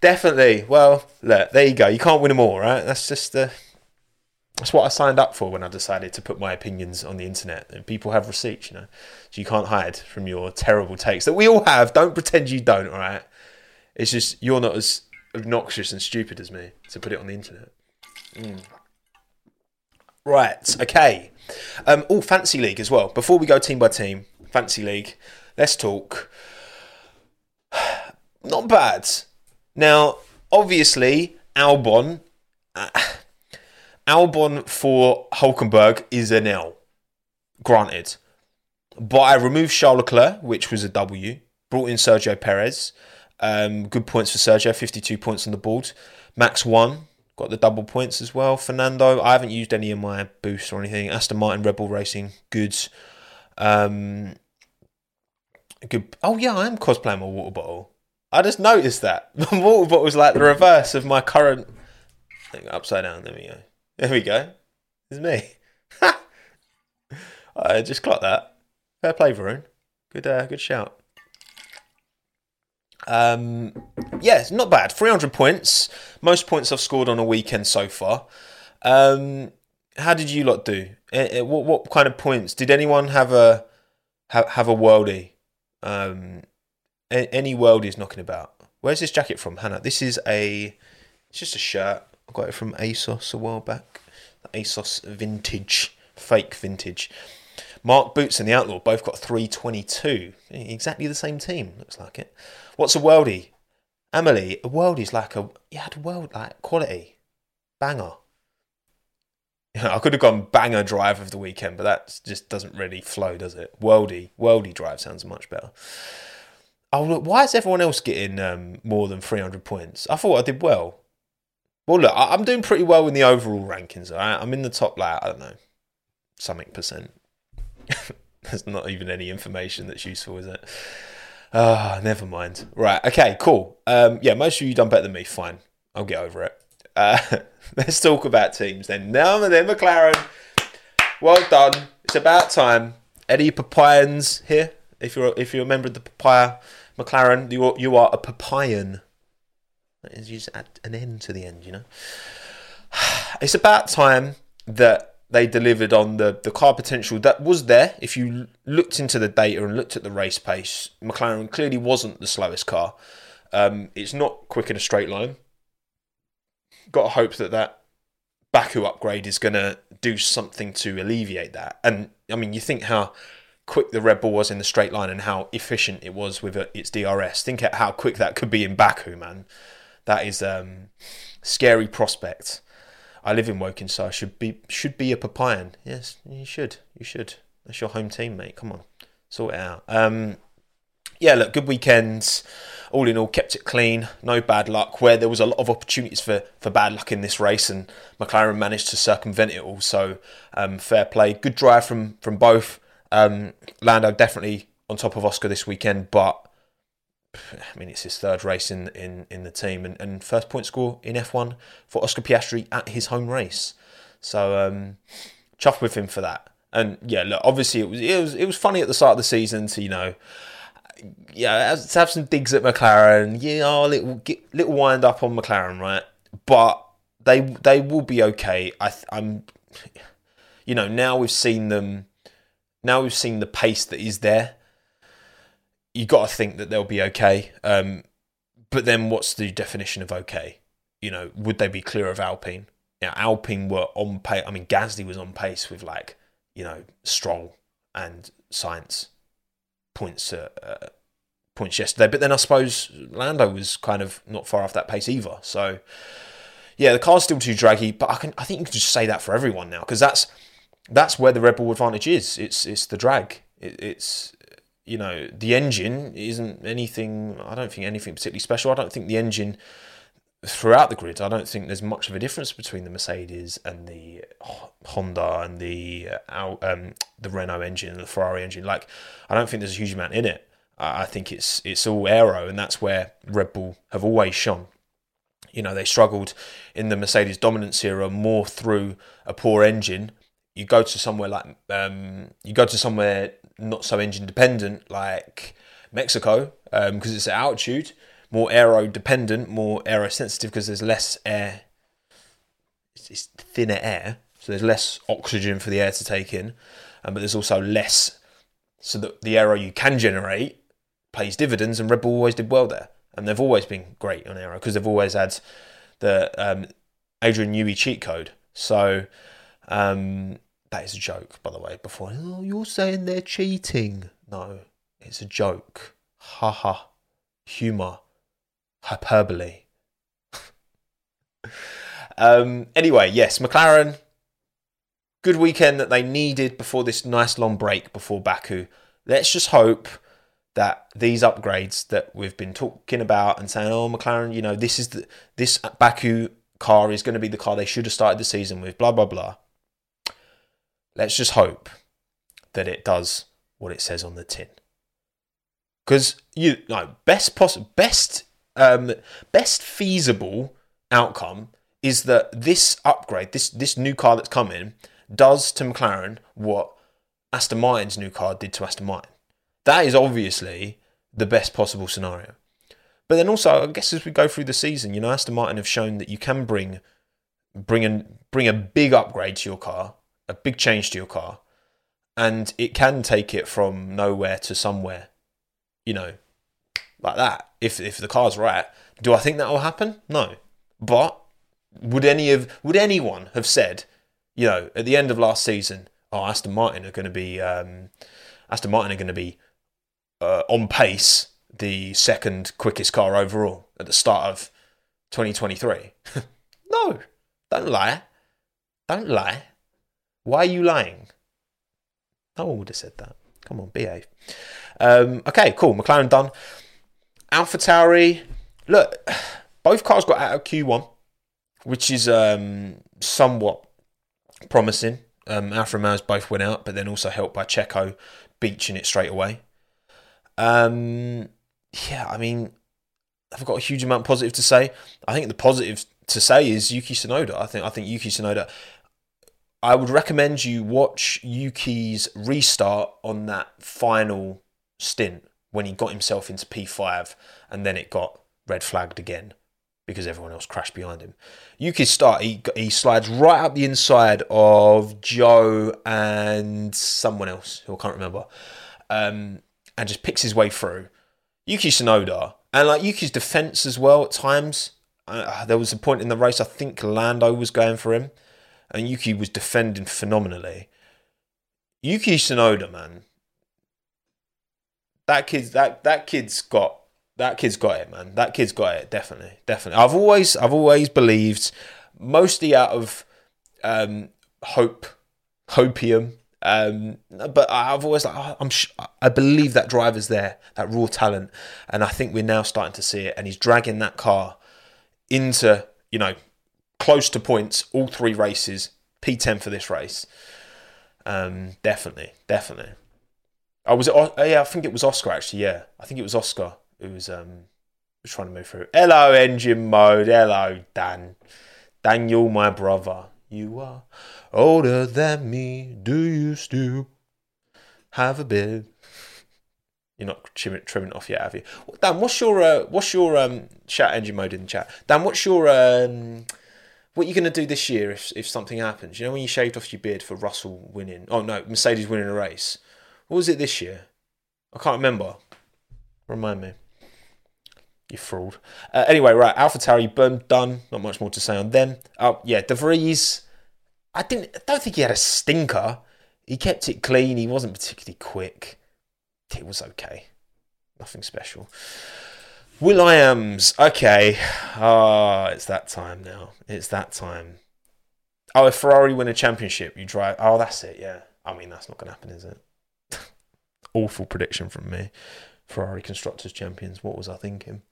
Definitely. Well, look, there you go. You can't win them all, right? That's just the. That's what I signed up for when I decided to put my opinions on the internet. And people have receipts, you know, so you can't hide from your terrible takes that we all have. Don't pretend you don't, all right? It's just you're not as obnoxious and stupid as me to put it on the internet. Mm. Right. Okay. Um, oh, fancy league as well. Before we go team by team, fancy league. Let's talk. Not bad. Now, obviously, Albon, uh, Albon for Hulkenberg is an L, granted. But I removed Charles Leclerc, which was a W, brought in Sergio Perez. Um, good points for Sergio, 52 points on the board. Max won, got the double points as well. Fernando, I haven't used any of my boosts or anything. Aston Martin Rebel Racing, goods. Um, good. Oh yeah, I am cosplaying my water bottle. I just noticed that the water like the reverse of my current. Upside down. There we go. There we go. It's me. I just clocked that. Fair play, Varun. Good, uh, good shout. Um, yeah, it's not bad. 300 points. Most points I've scored on a weekend so far. Um, how did you lot do? What what kind of points? Did anyone have a have, have a worldie? Um, any world is knocking about. Where's this jacket from, Hannah? This is a, it's just a shirt. I got it from ASOS a while back. ASOS vintage, fake vintage. Mark Boots and the Outlaw both got 322. Exactly the same team, looks like it. What's a worldie? Emily, a worldie's like a, you had a world like quality. Banger. I could have gone banger drive of the weekend, but that just doesn't really flow, does it? Worldie, worldie drive sounds much better. Oh why is everyone else getting um, more than 300 points? I thought I did well. Well, look, I- am doing pretty well in the overall rankings. All right, I'm in the top, like I don't know, something percent. There's not even any information that's useful, is it? Ah, oh, never mind. Right, okay, cool. Um, yeah, most of you done better than me. Fine, I'll get over it. Uh, let's talk about teams then. Now and then, McLaren. Well done. It's about time. Eddie Papayans here. If you're if you're a member of the Papaya McLaren, you are, you are a Papayan. That is, you just add an end to the end, you know. It's about time that they delivered on the, the car potential that was there. If you looked into the data and looked at the race pace, McLaren clearly wasn't the slowest car. Um, it's not quick in a straight line. Got to hope that that Baku upgrade is going to do something to alleviate that. And I mean, you think how quick the Red Bull was in the straight line and how efficient it was with its DRS. Think at how quick that could be in Baku, man. That is um, scary prospect. I live in Woking, so I should be should be a Papayan. Yes, you should. You should. That's your home team, mate. Come on, sort it out. Um, yeah, look, good weekends. All in all, kept it clean. No bad luck. Where there was a lot of opportunities for, for bad luck in this race, and McLaren managed to circumvent it all. So um, fair play. Good drive from from both. Um, Lando definitely on top of Oscar this weekend, but I mean it's his third race in in, in the team and, and first point score in F1 for Oscar Piastri at his home race. So um, chuffed with him for that. And yeah, look, obviously it was it was it was funny at the start of the season to you know, yeah, to have some digs at McLaren, yeah, oh, little little wind up on McLaren, right? But they they will be okay. I I'm, you know, now we've seen them, now we've seen the pace that is there. You got to think that they'll be okay. Um, but then, what's the definition of okay? You know, would they be clear of Alpine? Yeah, Alpine were on pace. I mean, Gasly was on pace with like you know, Stroll and Sainz points uh, uh, points yesterday. But then I suppose Lando was kind of not far off that pace either. So yeah, the car's still too draggy. But I can I think you can just say that for everyone now because that's that's where the Red Bull advantage is. It's it's the drag. It, it's you know the engine isn't anything. I don't think anything particularly special. I don't think the engine throughout the grid, I don't think there's much of a difference between the Mercedes and the Honda and the uh, um, the Renault engine and the Ferrari engine. Like, I don't think there's a huge amount in it. I think it's it's all aero, and that's where Red Bull have always shone. You know, they struggled in the Mercedes dominance era more through a poor engine. You go to somewhere like um, you go to somewhere not so engine dependent, like Mexico, because um, it's at altitude more aero dependent, more aero sensitive because there's less air. It's thinner air, so there's less oxygen for the air to take in, um, but there's also less, so that the aero you can generate pays dividends. And Red Bull always did well there, and they've always been great on aero because they've always had the um, Adrian Newey cheat code. So um, that is a joke, by the way. Before oh, you're saying they're cheating, no, it's a joke. Ha ha, humor hyperbole. um, anyway, yes, McLaren, good weekend that they needed before this nice long break before Baku. Let's just hope that these upgrades that we've been talking about and saying, oh, McLaren, you know, this is the this Baku car is going to be the car they should have started the season with, blah blah blah. Let's just hope that it does what it says on the tin. Because you know, best possible, best um, best feasible outcome is that this upgrade, this this new car that's coming, does to McLaren what Aston Martin's new car did to Aston Martin. That is obviously the best possible scenario. But then also, I guess as we go through the season, you know, Aston Martin have shown that you can bring bring a, bring a big upgrade to your car, a big change to your car, and it can take it from nowhere to somewhere. You know, like that. If if the car's right, do I think that will happen? No. But would any of would anyone have said, you know, at the end of last season, oh, Aston Martin are going to be um, Aston Martin are going to be uh, on pace, the second quickest car overall at the start of 2023. no, don't lie. Don't lie. Why are you lying? No one would have said that. Come on, behave. Um, okay, cool. McLaren done. AlphaTauri, look, both cars got out of Q1, which is um, somewhat promising. Um, Alfa Romeo's both went out, but then also helped by Checo beaching it straight away. Um, yeah, I mean, I've got a huge amount positive to say. I think the positive to say is Yuki Tsunoda. I think I think Yuki Tsunoda. I would recommend you watch Yuki's restart on that final stint when he got himself into P5 and then it got red flagged again because everyone else crashed behind him. Yuki's start, he, he slides right up the inside of Zhou and someone else who I can't remember um, and just picks his way through. Yuki Tsunoda and like Yuki's defense as well at times. Uh, there was a point in the race I think Lando was going for him and Yuki was defending phenomenally. Yuki Tsunoda, man, that kid's that that kid's got that kid's got it, man. That kid's got it, definitely, definitely. I've always I've always believed, mostly out of um, hope, hopium. Um, but I've always like I'm I believe that driver's there, that raw talent, and I think we're now starting to see it. And he's dragging that car into you know close to points all three races. P10 for this race. Um, definitely, definitely. I was it, yeah, I think it was Oscar actually. Yeah, I think it was Oscar who was um was trying to move through. Hello, engine mode. Hello, Dan. Daniel, my brother. You are older than me. Do you still have a beard? You're not trimming, trimming off yet, have you? Dan, what's your uh, what's your um, chat engine mode in the chat? Dan, what's your um, what are you going to do this year if if something happens? You know when you shaved off your beard for Russell winning? Oh no, Mercedes winning a race. What was it this year? I can't remember. Remind me. You fraud. Uh, anyway, right, AlphaTauri, boom, done. Not much more to say on them. Oh, yeah, De Vries. I didn't. I don't think he had a stinker. He kept it clean. He wasn't particularly quick. It was okay. Nothing special. Williams. Okay. Ah, oh, it's that time now. It's that time. Oh, if Ferrari win a championship, you drive. Oh, that's it. Yeah. I mean, that's not going to happen, is it? Awful prediction from me. Ferrari Constructors Champions. What was I thinking?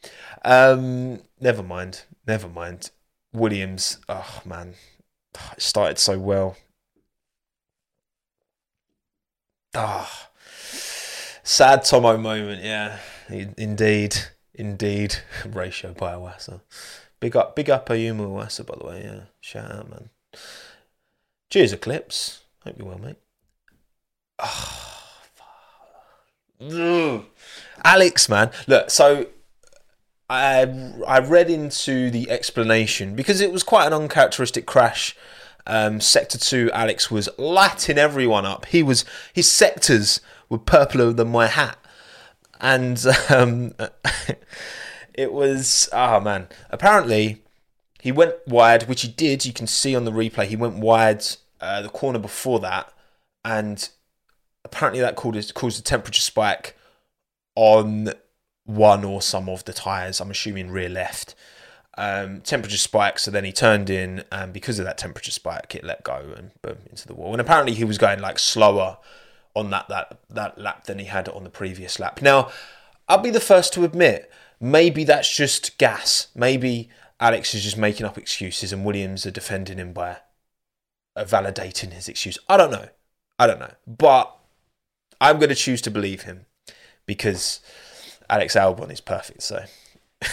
Um, never mind. Never mind. Williams. Oh man, it started so well. Ah, sad Tommo moment. Yeah, indeed, indeed. Ratio by Iwasa. Big up, big up Ayumu Iwasa, by the way. Yeah, shout out, man. Cheers, Eclipse. Hope you're well, mate. Oh, Alex, man, look. So I I read into the explanation because it was quite an uncharacteristic crash. Um, sector two, Alex was lighting everyone up. He was his sectors were purpler than my hat, and um, it was oh man. Apparently, he went wide, which he did. You can see on the replay. He went wide uh, the corner before that, and apparently that caused caused a temperature spike on one or some of the tyres. I'm assuming rear left. Um, temperature spike, so then he turned in, and because of that temperature spike, it let go and boom into the wall. And apparently, he was going like slower on that that that lap than he had on the previous lap. Now, I'll be the first to admit, maybe that's just gas. Maybe Alex is just making up excuses, and Williams are defending him by uh, validating his excuse. I don't know. I don't know, but I'm going to choose to believe him because Alex Albon is perfect. So.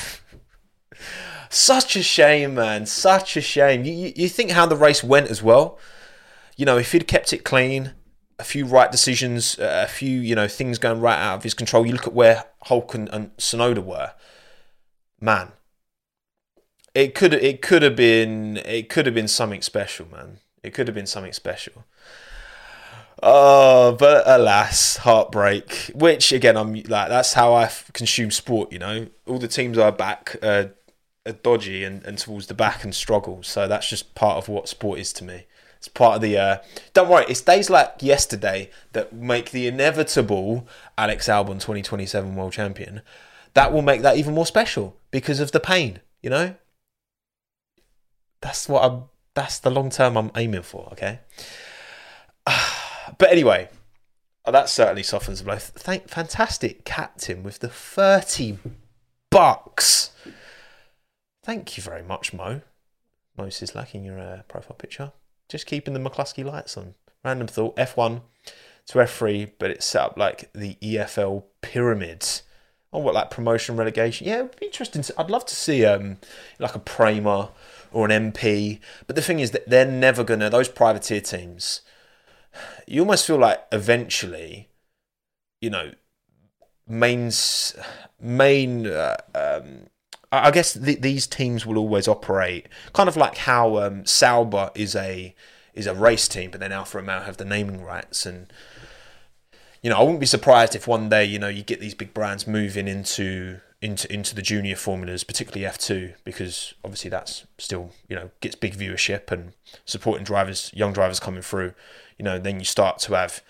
Such a shame, man. Such a shame. You, you, you think how the race went as well? You know, if he'd kept it clean, a few right decisions, uh, a few you know things going right out of his control. You look at where Hulk and, and Tsunoda were. Man, it could it could have been it could have been something special, man. It could have been something special. Oh, but alas, heartbreak. Which again, I'm like that's how I consume sport. You know, all the teams I back uh, are dodgy and, and towards the back and struggle. So that's just part of what sport is to me. It's part of the. Uh, don't worry, it's days like yesterday that make the inevitable Alex Albon 2027 World Champion. That will make that even more special because of the pain. You know, that's what I'm. That's the long term I'm aiming for. Okay. But anyway, oh, that certainly softens the blow. Thank, fantastic captain with the 30 bucks. Thank you very much, Mo. Mo Sislak in your uh, profile picture. Just keeping the McCluskey lights on. Random thought F1 to F3, but it's set up like the EFL pyramids. Oh, what, like promotion relegation? Yeah, it'd be interesting. I'd love to see um, like a Prema or an MP. But the thing is that they're never going to, those privateer teams, you almost feel like eventually, you know, mains main. Uh, um, I guess th- these teams will always operate kind of like how um, Sauber is a is a race team, but then Alfa Romeo have the naming rights. And you know, I wouldn't be surprised if one day, you know, you get these big brands moving into into into the junior formulas, particularly F2, because obviously that's still, you know, gets big viewership and supporting drivers, young drivers coming through. You know, then you start to have,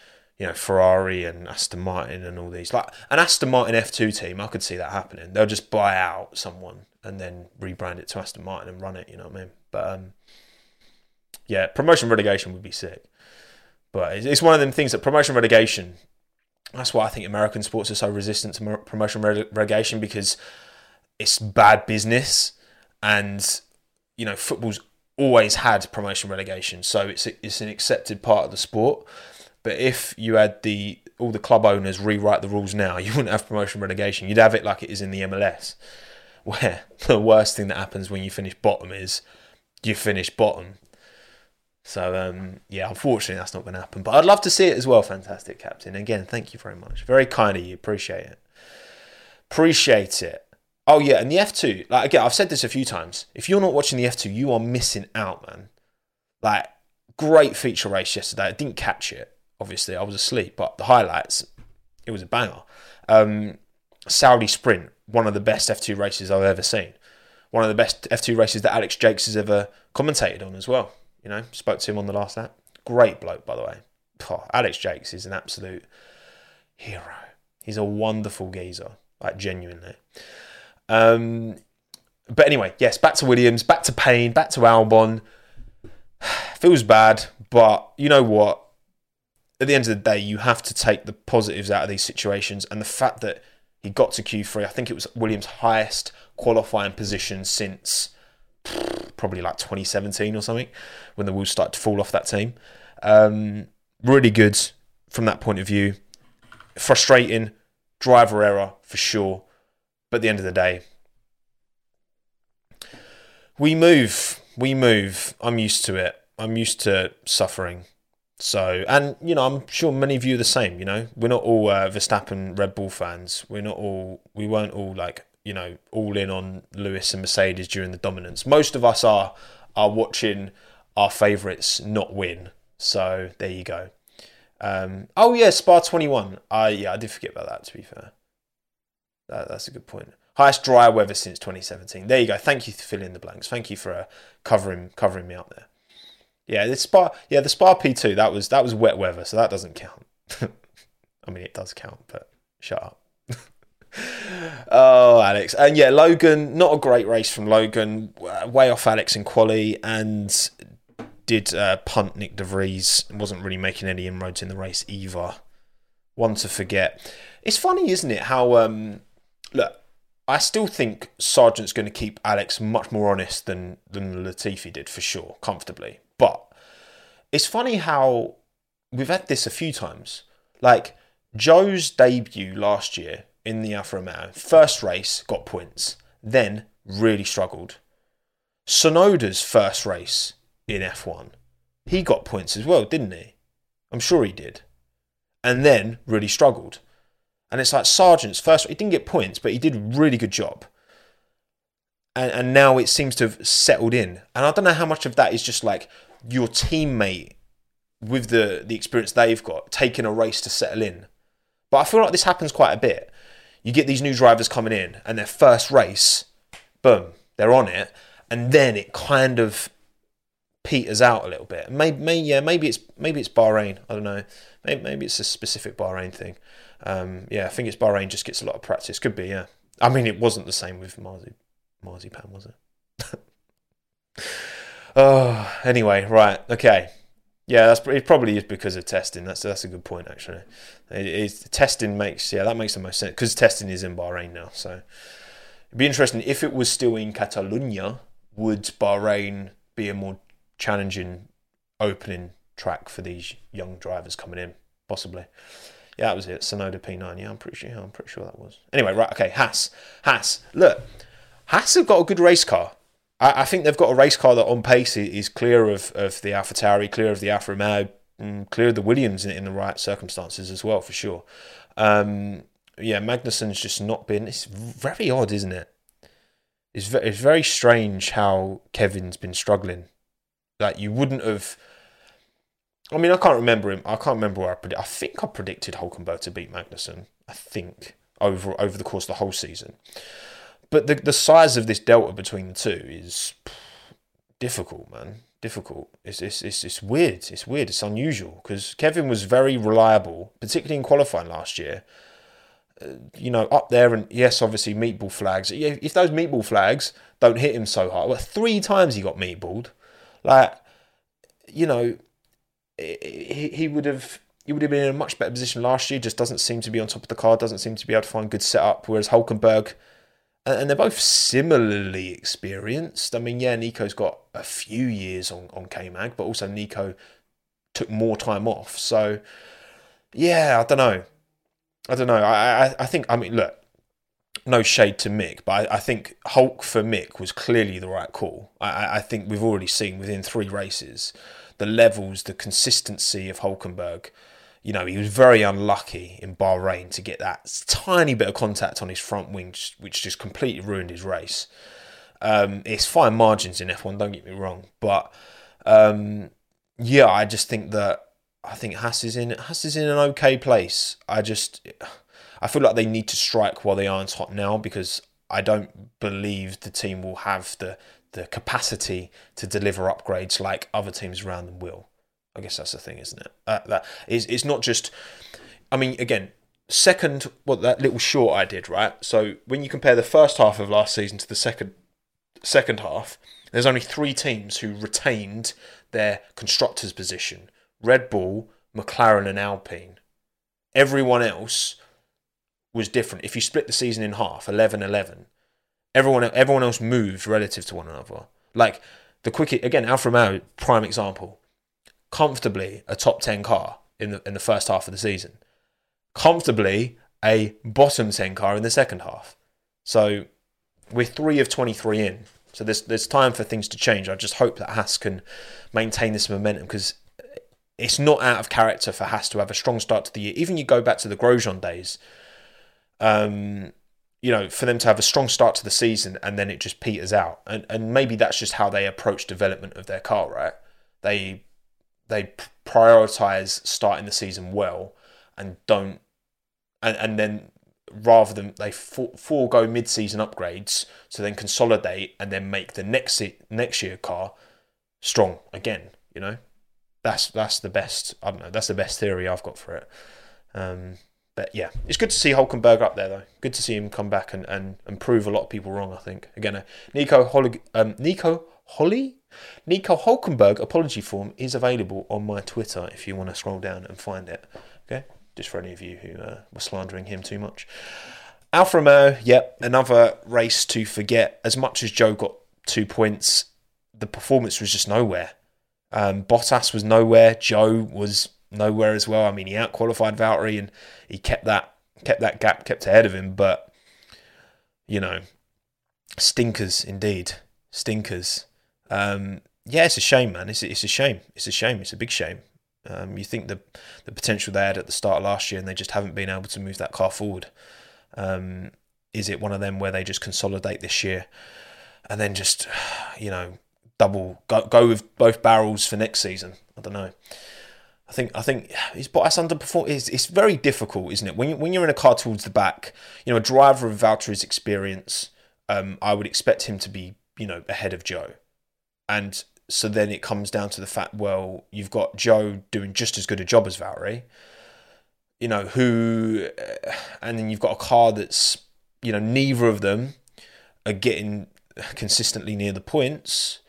you know, Ferrari and Aston Martin and all these. Like an Aston Martin F2 team, I could see that happening. They'll just buy out someone and then rebrand it to Aston Martin and run it, you know what I mean? But um, yeah, promotion relegation would be sick. But it's one of them things that promotion relegation, that's why I think American sports are so resistant to promotion relegation because it's bad business and, you know, football's always had promotion relegation, so it's it's an accepted part of the sport. But if you had the all the club owners rewrite the rules now, you wouldn't have promotion relegation. You'd have it like it is in the MLS, where the worst thing that happens when you finish bottom is you finish bottom. So um, yeah, unfortunately that's not going to happen. But I'd love to see it as well. Fantastic, Captain. Again, thank you very much. Very kind of you. Appreciate it. Appreciate it. Oh yeah, and the F2. Like again, I've said this a few times. If you're not watching the F2, you are missing out, man. Like great feature race yesterday. I didn't catch it. Obviously, I was asleep. But the highlights, it was a banger. Um, Saudi Sprint, one of the best F2 races I've ever seen. One of the best F2 races that Alex Jacques has ever commentated on as well. You know, spoke to him on the last lap. Great bloke, by the way. Oh, Alex Jacques is an absolute hero. He's a wonderful geezer, like genuinely. Um, but anyway, yes, back to Williams, back to pain, back to Albon. Feels bad, but you know what? At the end of the day, you have to take the positives out of these situations, and the fact that he got to Q3, I think it was Williams' highest qualifying position since probably like 2017 or something, when the wheels started to fall off that team. Um, really good from that point of view. Frustrating, driver error for sure. But at the end of the day, we move. We move. I'm used to it. I'm used to suffering. So, and you know, I'm sure many of you are the same. You know, we're not all uh, Verstappen Red Bull fans. We're not all. We weren't all like you know all in on Lewis and Mercedes during the dominance. Most of us are are watching our favourites not win. So there you go. Um, oh yeah, Spa twenty one. I yeah, I did forget about that. To be fair, that, that's a good point. Highest dry weather since 2017. There you go. Thank you for filling in the blanks. Thank you for uh, covering covering me up there. Yeah, the Spa. Yeah, the Spa P2. That was that was wet weather, so that doesn't count. I mean, it does count, but shut up. oh, Alex. And yeah, Logan, not a great race from Logan. Way off Alex and quali and did uh, punt Nyck de Vries. Wasn't really making any inroads in the race either. One to forget. It's funny, isn't it? How, um, look, I still think Sargeant's going to keep Alex much more honest than, than Latifi did for sure, comfortably. But it's funny how we've had this a few times. Like, Zhou's debut last year in the Alfa Romeo. First race, got points. Then really struggled. Tsunoda's first race in F1, he got points as well, didn't he? I'm sure he did. And then really struggled. And it's like Sargeant's first, he didn't get points, but he did a really good job. And, and now it seems to have settled in. And I don't know how much of that is just like your teammate with the, the experience they've got taking a race to settle in. But I feel like this happens quite a bit you get these new drivers coming in and their first race, boom, they're on it, and then it kind of peters out a little bit. Maybe, maybe yeah, maybe it's maybe it's Bahrain. I don't know. Maybe, maybe it's a specific Bahrain thing. Um, yeah, I think it's Bahrain just gets a lot of practice. Could be, yeah. I mean, it wasn't the same with Marzi, Marzipan, was it? oh, anyway, right, okay. Yeah, that's it. Probably is because of testing. That's that's a good point actually. It, testing makes yeah that makes the most sense because testing is in Bahrain now. So it'd be interesting if it was still in Catalonia. Would Bahrain be a more challenging opening track for these young drivers coming in? Possibly. Yeah, that was it. Tsunoda P9. Yeah, I'm pretty sure. I'm pretty sure that was. Anyway, right. Okay, Haas. Haas. Look, Haas have got a good race car. I, I think they've got a race car that on pace is clear of, of the Alpha Tauri, clear of the Alfa Romeo, mm, clear of the Williams in, in, the right circumstances as well, for sure. Um, yeah, Magnussen's just not been. It's very odd, isn't it? It's very, it's very strange how Kevin's been struggling. Like you wouldn't have. I mean, I can't remember him. I can't remember where I predicted. I think I predicted Hulkenberg to beat Magnussen. I think over over the course of the whole season. But the the size of this delta between the two is difficult, man. Difficult. It's it's it's, it's weird. It's weird. It's unusual because Kevin was very reliable, particularly in qualifying last year. Uh, you know, up there, and yes, obviously meatball flags. If those meatball flags don't hit him so hard, well, three times he got meatballed. Like, you know, he, he would have he would have been in a much better position last year. Just doesn't seem to be on top of the car. Doesn't seem to be able to find good setup. Whereas Hulkenberg and they're both similarly experienced. I mean, yeah, Nico's got a few years on, on K-Mag, but also Nico took more time off. So, yeah, I don't know. I don't know. I, I, I think, I mean, look, no shade to Mick, but I, I think Hulk for Mick was clearly the right call. I, I think we've already seen within three races the levels, the consistency of Hulkenberg. You know, he was very unlucky in Bahrain to get that tiny bit of contact on his front wing, which just completely ruined his race. Um, it's fine margins in F1, don't get me wrong, but um, yeah, I just think that I think Haas is in Haas is in an okay place. I just I feel like they need to strike while the iron's hot now because I don't believe the team will have the the capacity to deliver upgrades like other teams around them will. I guess that's the thing, isn't it? Uh, that is it's not just. I mean, again, second, what that little short I did, right? So when you compare the first half of last season to the second second half, there's only three teams who retained their constructors' position: Red Bull, McLaren, and Alpine. Everyone else was different. If you split the season in half, 11-11, everyone everyone else moved relative to one another. Like the quick again, Alfa Romeo, prime example, comfortably a top ten car in the in the first half of the season, comfortably a bottom ten car in the second half. So we're three of twenty three in. So there's there's time for things to change. I just hope that Haas can maintain this momentum because it's not out of character for Haas to have a strong start to the year. Even you go back to the Grosjean days. Um, you know, for them to have a strong start to the season and then it just peters out. And and maybe that's just how they approach development of their car, right? They they prioritize starting the season well and don't and, and then rather than they for, forego mid-season upgrades to then consolidate and then make the next next year car strong again, you know? That's that's the best I don't know, that's the best theory I've got for it. Um, but yeah, it's good to see Hulkenberg up there though. Good to see him come back and, and, and prove a lot of people wrong. I think again, uh, Nico Holly, um, Nico Holly, Nico Hulkenberg apology form is available on my Twitter if you want to scroll down and find it. Okay, just for any of you who uh, were slandering him too much. Alfa Romeo, yep, another race to forget. As much as Zhou got two points, the performance was just nowhere. Um, Bottas was nowhere. Zhou was nowhere as well. I mean, he outqualified Valtteri and he kept that kept that gap, kept ahead of him. But you know, stinkers indeed, stinkers. Um, yeah, it's a shame, man. It's it's a shame. It's a shame. It's a big shame. Um, you think the the potential they had at the start of last year, and they just haven't been able to move that car forward. Um, is it one of them where they just consolidate this year, and then just you know double go go with both barrels for next season? I don't know. I think I think his Bottas underperform. It's, it's very difficult, isn't it? When you, when you're in a car towards the back, you know, a driver of Valtteri's experience, um, I would expect him to be, you know, ahead of Zhou, and so then it comes down to the fact, well, you've got Zhou doing just as good a job as Valtteri, you know, who, uh, and then you've got a car that's, you know, neither of them are getting consistently near the points.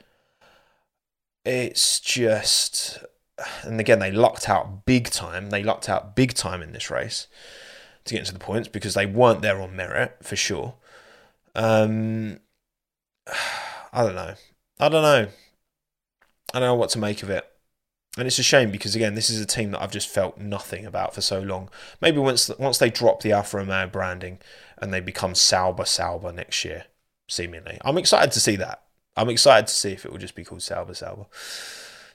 It's just and again, they lucked out big time. They lucked out big time in this race to get into the points because they weren't there on merit for sure. Um, I don't know. I don't know. I don't know what to make of it. And it's a shame because again, this is a team that I've just felt nothing about for so long. Maybe once once they drop the Alfa Romeo branding and they become Sauber Sauber next year, seemingly, I'm excited to see that. I'm excited to see if it will just be called Sauber Sauber.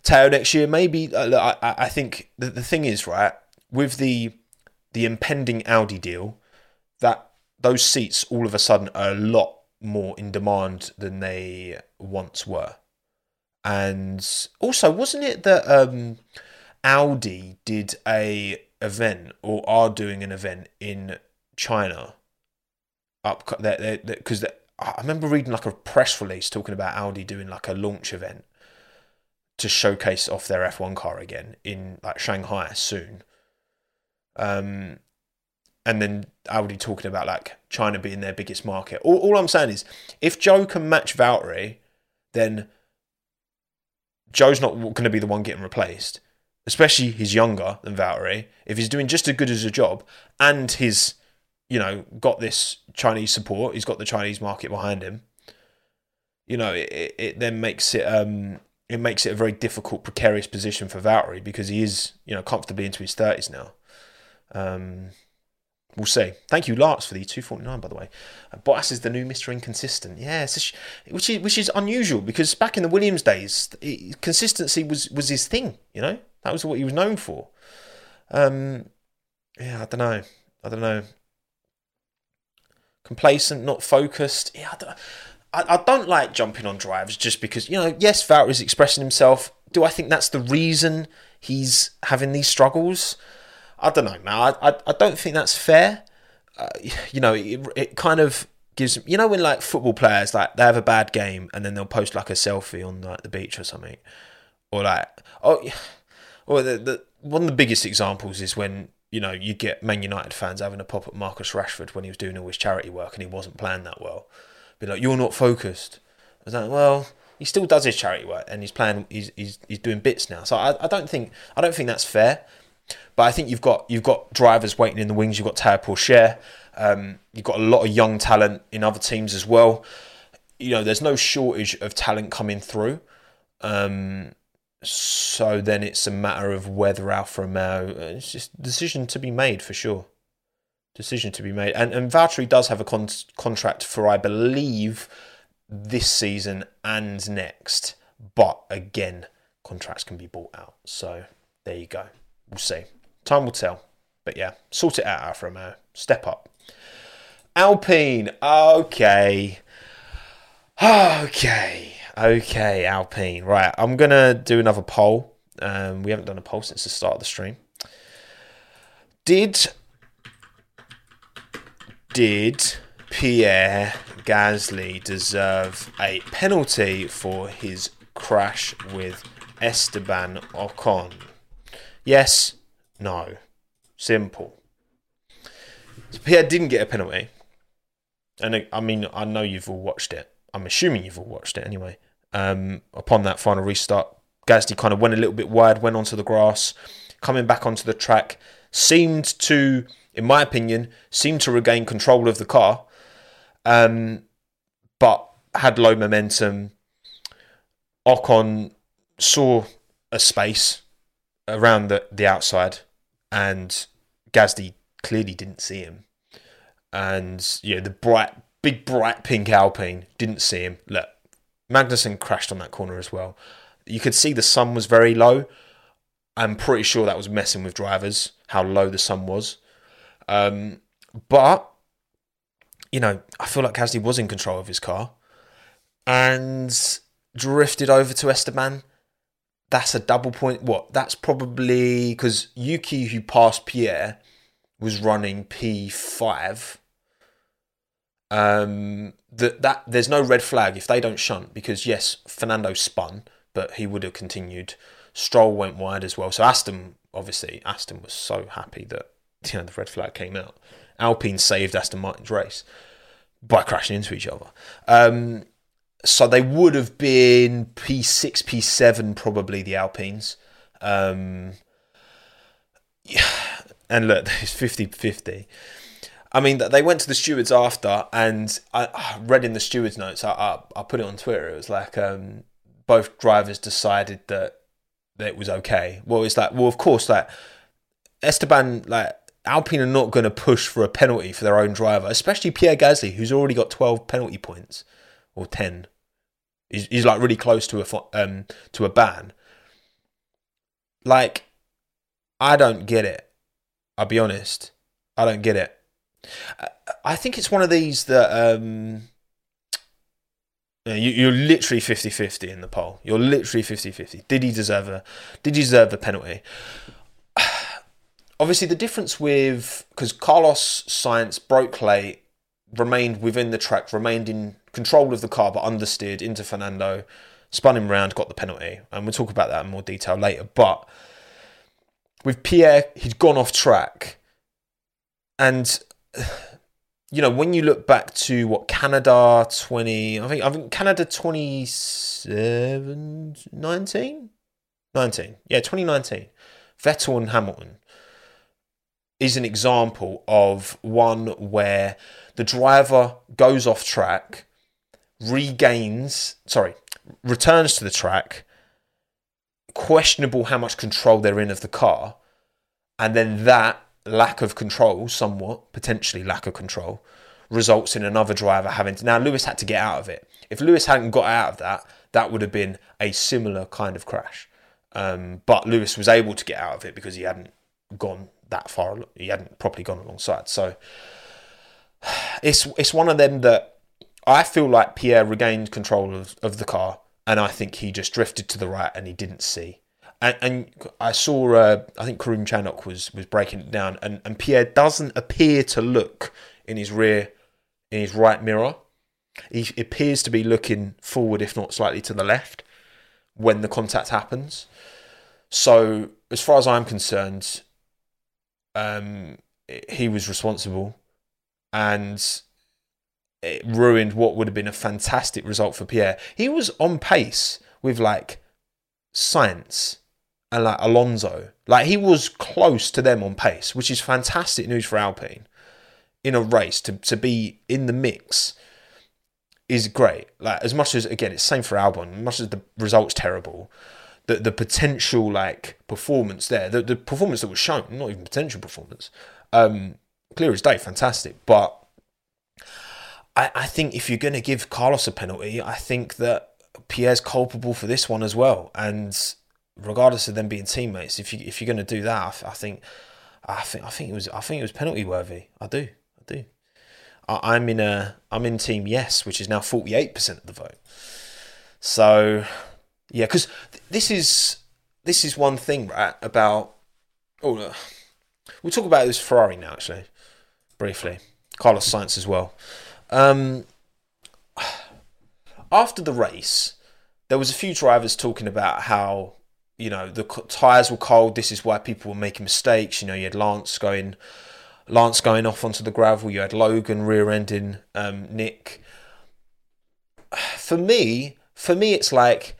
Teo next year. Maybe uh, I, I think the, the thing is right with the the impending Audi deal that those seats all of a sudden are a lot more in demand than they once were. And also, wasn't it that um, Audi did a event or are doing an event in China up because I remember reading like a press release talking about Audi doing like a launch event to showcase off their F1 car again in like Shanghai soon. Um, and then Audi talking about like China being their biggest market. All, all I'm saying is, if Zhou can match Valtteri, then Zhou's not going to be the one getting replaced. Especially he's younger than Valtteri. If he's doing just as good as a job, and he's, you know, got this Chinese support, he's got the Chinese market behind him. You know, it, it then makes it um, it makes it a very difficult, precarious position for Valtteri because he is, you know, comfortably into his thirties now. Um, We'll see. Thank you, Lars, for the 249, by the way. Uh, Bottas is the new Mr. Inconsistent. Yeah, sh- which is which is unusual because back in the Williams days, it, consistency was was his thing. You know, that was what he was known for. Um, yeah, I don't know. I don't know. Complacent, not focused. Yeah, I don't, I, I don't like jumping on drivers just because you know. Yes, Valtteri is expressing himself. Do I think that's the reason he's having these struggles? I don't know, man. I, I, I don't think that's fair. Uh, you know, it, it kind of gives you know when like football players like they have a bad game and then they'll post like a selfie on like the beach or something, or like oh, or the, the one of the biggest examples is when you know you get Man United fans having a pop at Marcus Rashford when he was doing all his charity work and he wasn't playing that well. Be like, you're not focused. I was like, well, he still does his charity work and he's playing. He's he's, he's doing bits now. So I, I don't think I don't think that's fair. But I think you've got you've got drivers waiting in the wings. You've got Théo Pourchaire. Um, you've got a lot of young talent in other teams as well. You know, there's no shortage of talent coming through. Um, so then it's a matter of whether Alfa Romeo. Uh, it's just decision to be made for sure. Decision to be made, and and Valtteri does have a con- contract for I believe this season and next. But again, contracts can be bought out. So there you go. We'll see. Time will tell. But yeah, sort it out, Alfa Romeo. Step up. Alpine. Okay. Okay. Okay, Alpine. Right, I'm going to do another poll. Um, we haven't done a poll since the start of the stream. Did did Pierre Gasly deserve a penalty for his crash with Esteban Ocon? Yes, no. Simple. So Pierre didn't get a penalty. And I mean, I know you've all watched it. I'm assuming you've all watched it anyway. Um, upon that final restart, Gasly kind of went a little bit wide, went onto the grass, coming back onto the track, seemed to, in my opinion, seemed to regain control of the car, um, but had low momentum. Ocon saw a space around the, the outside, and Gasly clearly didn't see him. And yeah, the bright, big, bright pink Alpine didn't see him. Look, Magnussen crashed on that corner as well. You could see the sun was very low. I'm pretty sure that was messing with drivers, how low the sun was. Um, but, you know, I feel like Gasly was in control of his car and drifted over to Esteban that's a double point. What? That's probably because Yuki, who passed Pierre, was running P5. Um, that that there's no red flag if they don't shunt because yes, Fernando spun, but he would have continued. Stroll went wide as well. So Aston, obviously, Aston was so happy that you know the red flag came out. Alpine saved Aston Martin's race by crashing into each other. Um, so they would have been P6, P7, probably the Alpines. Um, yeah, and look, it's 50 50. I mean, they went to the stewards after, and I, read in the stewards' notes, I, I, I, put it on Twitter. It was like um, both drivers decided that, that it was okay. Well, it's like, well, of course, like Esteban, like Alpine are not going to push for a penalty for their own driver, especially Pierre Gasly, who's already got 12 penalty points or 10. He's, he's like really close to a um to a ban. Like, I don't get it. I'll be honest. I don't get it. I think it's one of these that um, you, are literally 50-50 in the poll. You're literally 50-50. Did he deserve a did he deserve a penalty? Obviously the difference with because Carlos Sainz broke late remained within the track, remained in control of the car but understeered into Fernando, spun him round, got the penalty. And we'll talk about that in more detail later. But with Pierre, he'd gone off track. And you know, when you look back to what Canada 20, I think I think Canada 27 19 19. Yeah, 2019. Vettel and Hamilton is an example of one where the driver goes off track, regains, sorry, returns to the track, questionable how much control they're in of the car, and then that lack of control, somewhat potentially lack of control, results in another driver having to. Now Lewis had to get out of it. If Lewis hadn't got out of that, that would have been a similar kind of crash. Um, but Lewis was able to get out of it because he hadn't gone that far. He hadn't properly gone alongside. So it's it's one of them that I feel like Pierre regained control of, of the car, and I think he just drifted to the right and he didn't see. And, and I saw, uh, I think Karun Chandhok was was breaking it down, and, and Pierre doesn't appear to look in his rear, in his right mirror. He appears to be looking forward, if not slightly to the left, when the contact happens. So, as far as I'm concerned, um, he was responsible, and it ruined what would have been a fantastic result for Pierre. He was on pace with like Sainz and like Alonso. Like he was close to them on pace, which is fantastic news for Alpine in a race to, to be in the mix is great. Like as much as again it's same for Albon, as much as the result's terrible, the the potential like performance there, the, the performance that was shown, not even potential performance, um, clear as day, fantastic. But I, I think if you're gonna give Carlos a penalty, I think that Pierre's culpable for this one as well. And regardless of them being teammates, if you if you're gonna do that, I, I think I think I think it was I think it was penalty worthy. I do. I do. I, I'm in a I'm in team yes, which is now 48% of the vote. So yeah, because th- this is this is one thing right about. Oh, we'll talk about this Ferrari now. Actually, briefly, Carlos Sainz as well. Um, after the race, there was a few drivers talking about how you know the tires were cold. This is why people were making mistakes. You know, you had Lance going, Lance going off onto the gravel. You had Logan rear-ending um, Nyck. For me, for me, it's like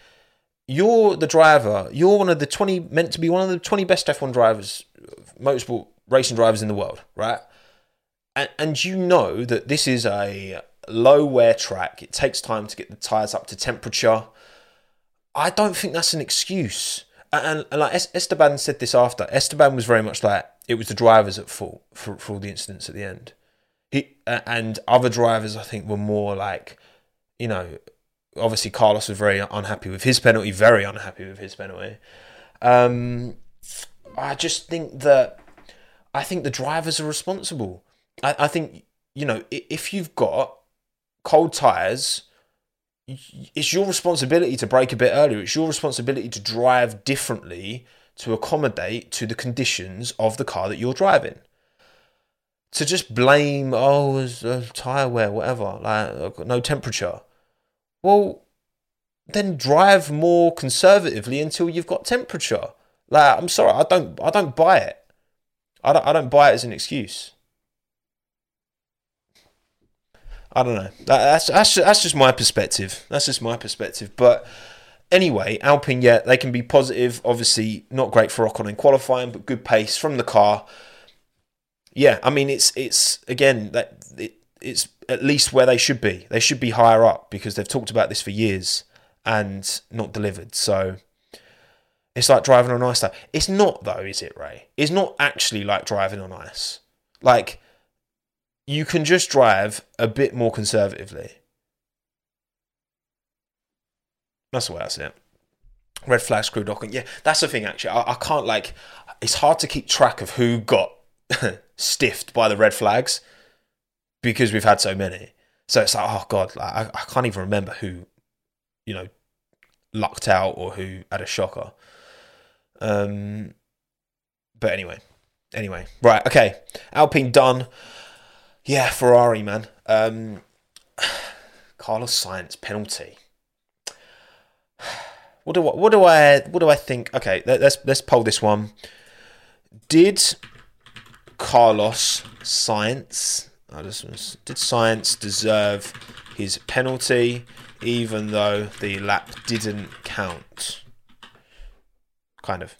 you're the driver. You're one of the twenty meant to be one of the twenty best F1 drivers, motorsport racing drivers in the world, right? And, and you know that this is a low wear track. It takes time to get the tires up to temperature. I don't think that's an excuse. And, and like Esteban said this after, Esteban was very much like it was the drivers at fault for, for all the incidents at the end. He and other drivers, I think, were more like, you know, obviously Carlos was very unhappy with his penalty, very unhappy with his penalty. Um, I just think that I think the drivers are responsible. I, I think you know if you've got cold tires, it's your responsibility to brake a bit earlier. It's your responsibility to drive differently to accommodate to the conditions of the car that you're driving. To just blame, oh, a tire wear, whatever, like no temperature. Well, then drive more conservatively until you've got temperature. Like, I'm sorry, I don't, I don't buy it. I don't, I don't buy it as an excuse. I don't know. That's that's that's just my perspective. That's just my perspective. But anyway, Alpine, yeah, they can be positive. Obviously, not great for Ocon in qualifying, but good pace from the car. Yeah, I mean, it's it's again that it, it's at least where they should be. They should be higher up because they've talked about this for years and not delivered. So it's like driving on ice. It's not though, is it, Ray? It's not actually like driving on ice. Like you can just drive a bit more conservatively. That's the way I see it. Red flag screw docking. Yeah, that's the thing. Actually, I, I can't like. It's hard to keep track of who got stiffed by the red flags because we've had so many. So it's like, oh god, like, I, I can't even remember who, you know, lucked out or who had a shocker. Um, but anyway, anyway, right, okay, Alpine done. Yeah, Ferrari, man. Um, Carlos Sainz penalty. What do I, what do I what do I think? Okay, let's let's poll this one. Did Carlos Sainz I just did Sainz deserve his penalty even though the lap didn't count? Kind of.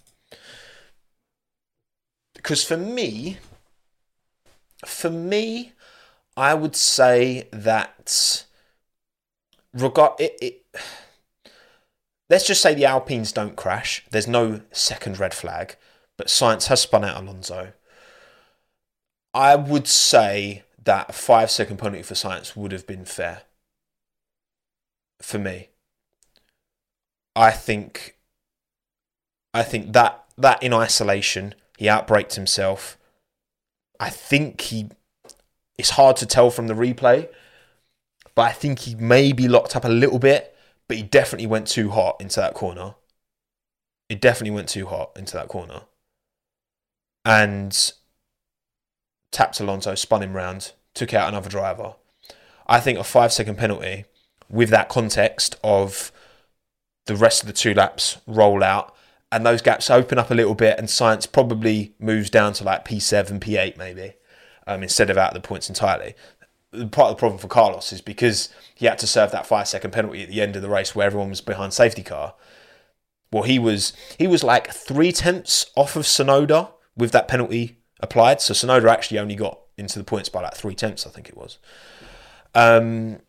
Because for me, for me, I would say that regard it, it let's just say the Alpines don't crash. There's no second red flag, but Sainz has spun out Alonso. I would say that a five second penalty for Sainz would have been fair for me. I think I think that that in isolation, he outbraked himself. I think he it's hard to tell from the replay, but I think he maybe locked up a little bit, but he definitely went too hot into that corner. It definitely went too hot into that corner. And tapped Alonso, spun him round, took out another driver. I think a five second penalty with that context of the rest of the two laps roll out and those gaps open up a little bit and Sainz probably moves down to like P7, P8 maybe, um, instead of out of the points entirely. Part of the problem for Carlos is because he had to serve that five second penalty at the end of the race where everyone was behind safety car. Well, he was he was like three tenths off of Tsunoda with that penalty applied. So Tsunoda actually only got into the points by like three tenths, I think it was. Um,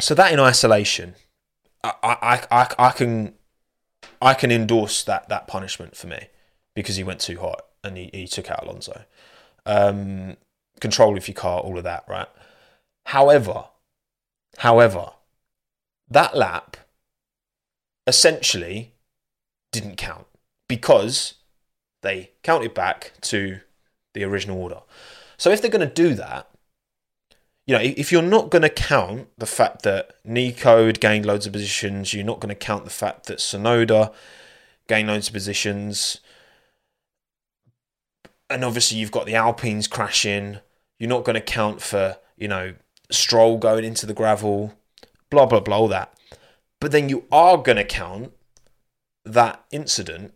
so that in isolation, I, I, I, I can I can endorse that that punishment for me because he went too hot and he, he took out Alonso. Um, control of your car, all of that, right? However, however, that lap essentially didn't count because they counted back to the original order. So if they're going to do that, you know, if you're not going to count the fact that Nico had gained loads of positions, you're not going to count the fact that Tsunoda gained loads of positions, and obviously you've got the Alpines crashing. You're not going to count for you know Stroll going into the gravel, blah blah blah, all that. But then you are going to count that incident.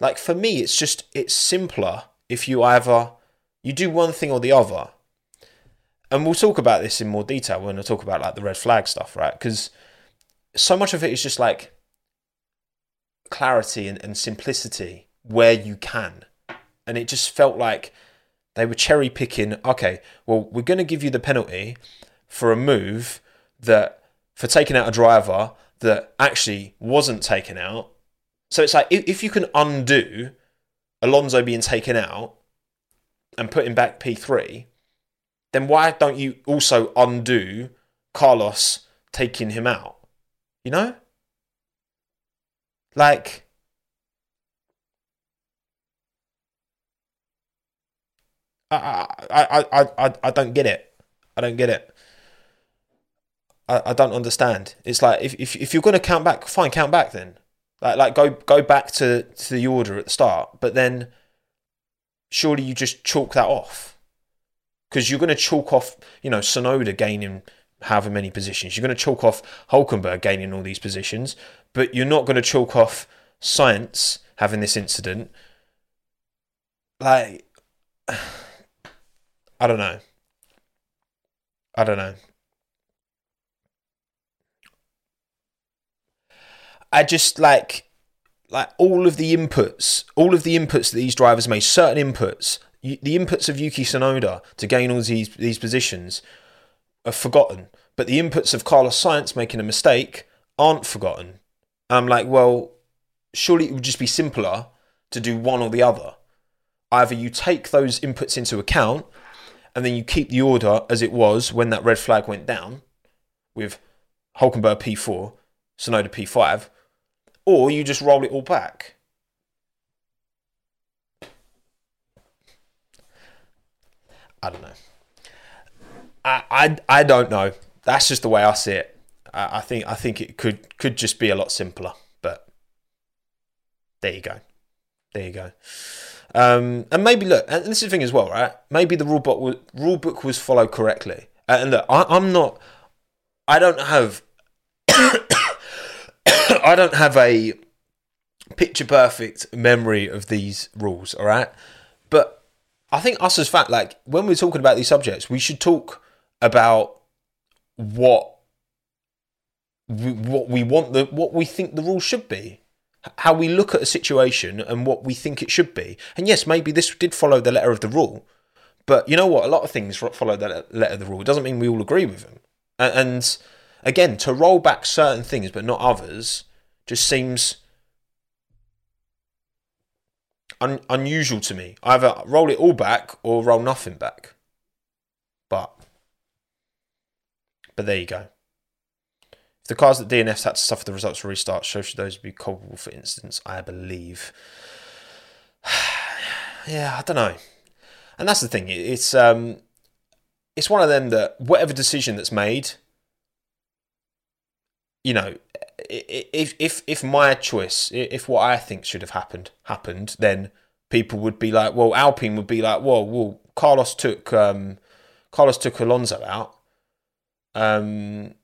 Like for me, it's just it's simpler if you either you do one thing or the other and we'll talk about this in more detail when I talk about like the red flag stuff, right? Because so much of it is just like clarity and, and simplicity where you can. And it just felt like they were cherry picking, okay, well, we're going to give you the penalty for a move that, for taking out a driver that actually wasn't taken out. So it's like if, if you can undo Alonso being taken out and put him back P3, then why don't you also undo Carlos taking him out? You know? Like, I, I, I, I, I don't get it. I don't get it. I, I don't understand. It's like if, if, if you're going to count back, fine, count back then. Like, like go go back to, to the order at the start, but then surely you just chalk that off because you're going to chalk off, you know, Tsunoda gaining however many positions. You're going to chalk off Hulkenberg gaining all these positions, but you're not going to chalk off Sainz having this incident. Like, I don't know. I don't know. I just like like all of the inputs, all of the inputs that these drivers made, certain inputs the inputs of Yuki Tsunoda to gain all these these positions are forgotten, but the inputs of Carlos Sainz making a mistake aren't forgotten. I'm like, well, surely it would just be simpler to do one or the other. Either you take those inputs into account and then you keep the order as it was when that red flag went down with Hulkenberg P4, Tsunoda P5, or you just roll it all back. I don't know. I, I, I don't know. That's just the way I see it. I, I think I think it could could just be a lot simpler, but there you go. There you go. Um, and maybe look, and this is the thing as well, right? Maybe the rule book was, rule book was followed correctly. And look, I, I'm not. I don't have. I don't have a picture perfect memory of these rules. All right, but I think us as fact, like when we're talking about these subjects, we should talk about what what we want the what we think the rules should be, how we look at a situation and what we think it should be. And yes, maybe this did follow the letter of the rule, but you know what? A lot of things follow the letter of the rule. It doesn't mean we all agree with them. And again, to roll back certain things but not others just seems un- unusual to me. Either roll it all back or roll nothing back. But but there you go. If the cars that DNFs had to suffer the results of restart, so should those be culpable for instance, I believe. yeah, I don't know. And that's the thing. It's um it's one of them that whatever decision that's made, you know, if if if my choice, if what I think should have happened happened, then people would be like, well, Alpine would be like, well, well, Carlos took um, Carlos took Alonso out, um,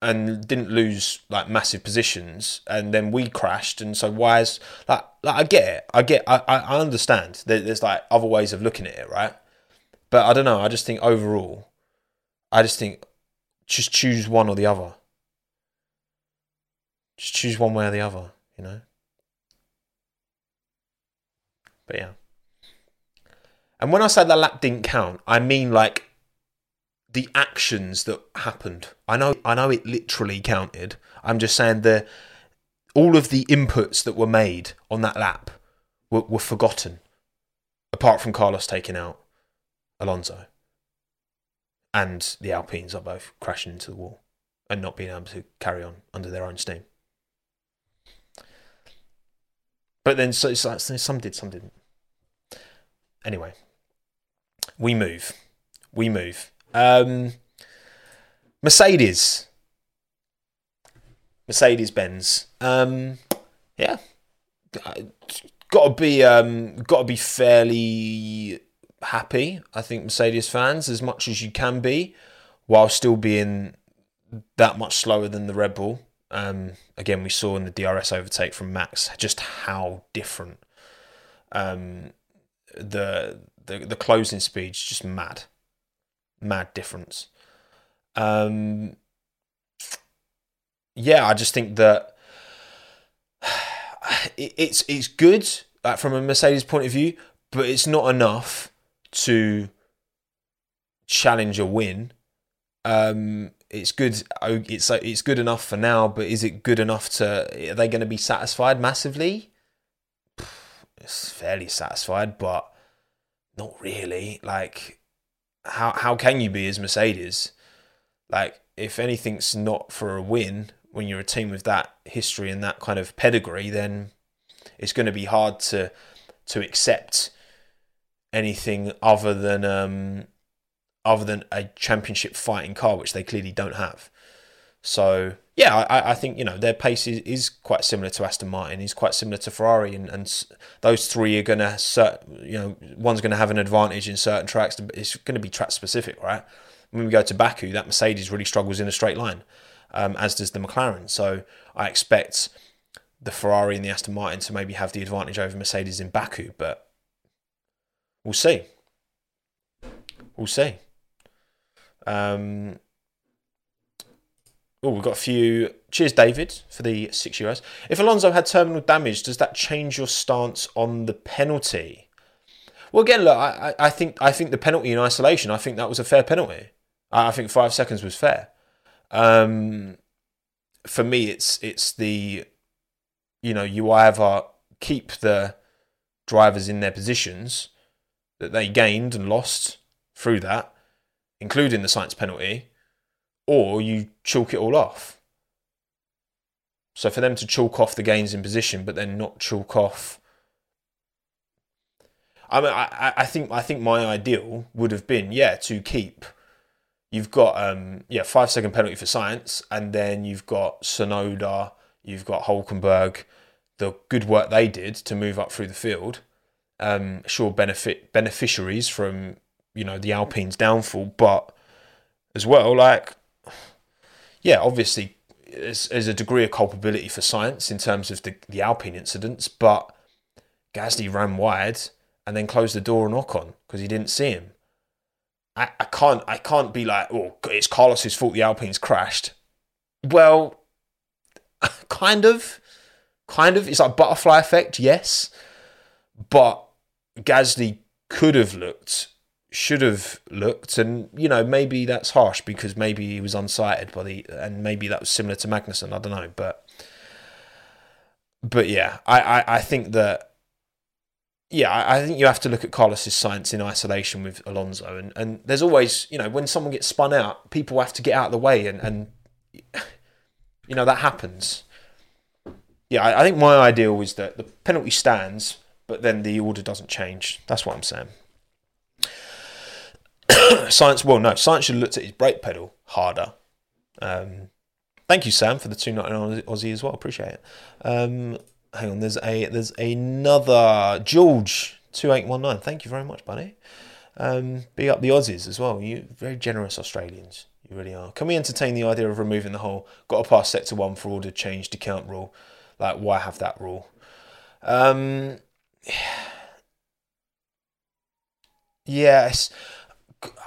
and didn't lose like massive positions, and then we crashed, and so why is like, like I get it, I get, I I understand. that There's like other ways of looking at it, right? But I don't know. I just think overall, I just think just choose one or the other. Just choose one way or the other, you know? But yeah. And when I say that lap didn't count, I mean like the actions that happened. I know I know it literally counted. I'm just saying the all of the inputs that were made on that lap were, were forgotten. Apart from Carlos taking out Alonso. And the Alpines are both crashing into the wall and not being able to carry on under their own steam. But then so like some did, some didn't. Anyway, we move. We move. Um, Mercedes. Mercedes Benz. Um, yeah, got to be um, got to be fairly happy. I think Mercedes fans as much as you can be, while still being that much slower than the Red Bull. Um, again, we saw in the DRS overtake from Max just how different um, the, the the closing speed's just mad, mad difference. Um, yeah, I just think that it, it's it's good like from a Mercedes point of view, but it's not enough to challenge a win. Um, it's good. Oh, it's it's good enough for now, but is it good enough to? Are they going to be satisfied massively? It's fairly satisfied, but not really. Like, how how can you be as Mercedes? Like, if anything's not for a win when you're a team with that history and that kind of pedigree, then it's going to be hard to to accept anything other than um, other than a championship fighting car, which they clearly don't have. So yeah, I, I think you know their pace is, is quite similar to Aston Martin. Is quite similar to Ferrari, and, and those three are to you know one's to have an advantage in certain tracks. It's to be track specific, right? When we go to Baku, that Mercedes really struggles in a straight line, um, as does the McLaren. So I expect the Ferrari and the Aston Martin to maybe have the advantage over Mercedes in Baku, but we'll see. We'll see. Um, oh, we've got a few. Cheers, David, for the six euros. If Alonso had terminal damage, does that change your stance on the penalty? Well, again, look, I, I think I think the penalty in isolation, I think that was a fair penalty. I think five seconds was fair. Um, for me, it's it's the, you know, you either keep the drivers in their positions that they gained and lost through that, including the Sainz penalty, or you chalk it all off. So for them to chalk off the gains in position, but then not chalk off. I mean, I, I think I think my ideal would have been yeah to keep. You've got um yeah five second penalty for Sainz, and then you've got Tsunoda, you've got Hulkenberg, the good work they did to move up through the field. Um, sure benefit beneficiaries from you know the Alpine's downfall, but as well, like yeah, obviously there's, there's a degree of culpability for Sainz in terms of the the Alpine incidents, but Gasly ran wide and then closed the door on Ocon because he didn't see him. I, I can't I can't be like, oh, it's Carlos's fault the Alpines crashed. Well, kind of, kind of. It's like butterfly effect, yes, but Gasly could have looked should have looked and you know maybe that's harsh because maybe he was unsighted by the and maybe that was similar to Magnussen I don't know but but yeah I I, I think that yeah, I I think you have to look at Carlos's Sainz in isolation with Alonso, and, and there's always, you know, when someone gets spun out, people have to get out of the way, and, and you know that happens. Yeah, I, I think my ideal is that the penalty stands, but then the order doesn't change. That's what I'm saying. Sainz, well, no, Sainz should have looked at his brake pedal harder. Um, thank you, Sam, for the two ninety nine Aussie as well. Appreciate it. Um, hang on, there's a there's another George two eight one nine. Thank you very much, buddy. Um, up the Aussies as well. You very generous Australians. You really are. Can we entertain the idea of removing the whole got to pass sector one for order change to count rule? Like, why have that rule? Um, yes,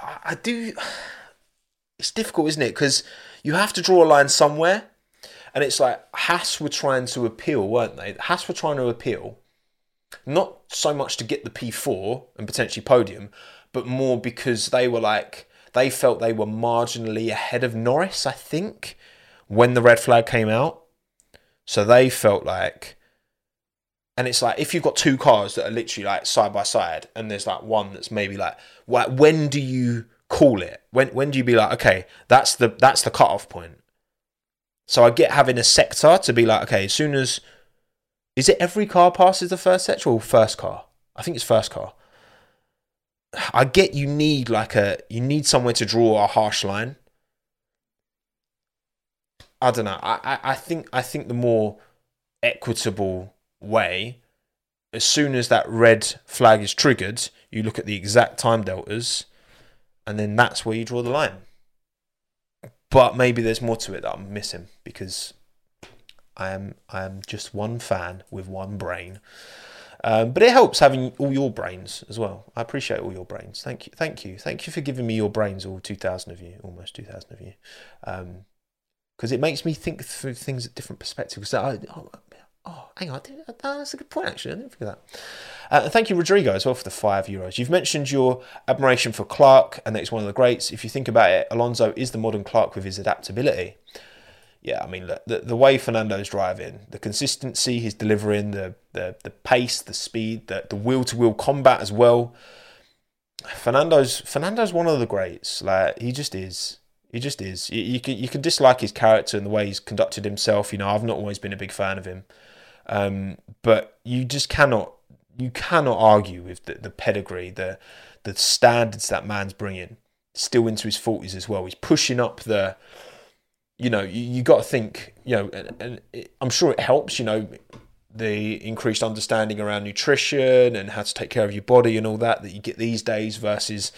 I do. It's difficult, isn't it? Because you have to draw a line somewhere, and it's like Haas were trying to appeal, weren't they? Haas were trying to appeal, not so much to get the P4 and potentially podium, but more because they were like they felt they were marginally ahead of Norris, I think, when the red flag came out. So they felt like and it's like if you've got two cars that are literally like side by side and there's like one that's maybe like wh- when do you call it? When when do you be like okay that's the that's the cutoff point? So i get having a sector to be like okay as soon as is it every car passes the first sector or first car? I think it's first car. I get you need like a you need somewhere to draw a harsh line. I don't know. I i, I think i think the more equitable way, as soon as that red flag is triggered, you look at the exact time deltas, and then that's where you draw the line. But maybe there's more to it that I'm missing because I am I am just one fan with one brain. Um, but it helps having all your brains as well. I appreciate all your brains. Thank you, thank you, thank you for giving me your brains, all two thousand of you, almost two thousand of you, because um, it makes me think through things at different perspectives. I, oh, hang on. That's a good point, actually. I didn't think of that. Uh, thank you, Rodrigo, as well, for the five euros. You've mentioned your admiration for Clark and that he's one of the greats. If you think about it, Alonso is the modern Clark with his adaptability. Yeah, I mean, the, the way Fernando's driving, the consistency he's delivering, the, the, the pace, the speed, the, the wheel-to-wheel combat as well. Fernando's Fernando's one of the greats. Like he just is. He just is. You, you can you can dislike his character and the way he's conducted himself. You know, I've not always been a big fan of him. Um, but you just cannot you cannot argue with the, the pedigree, the the standards that man's bringing. Still into his forties as well. He's pushing up the. You know, you, you got to think. You know, and, and it, I'm sure it helps. You know, the increased understanding around nutrition and how to take care of your body and all that that you get these days versus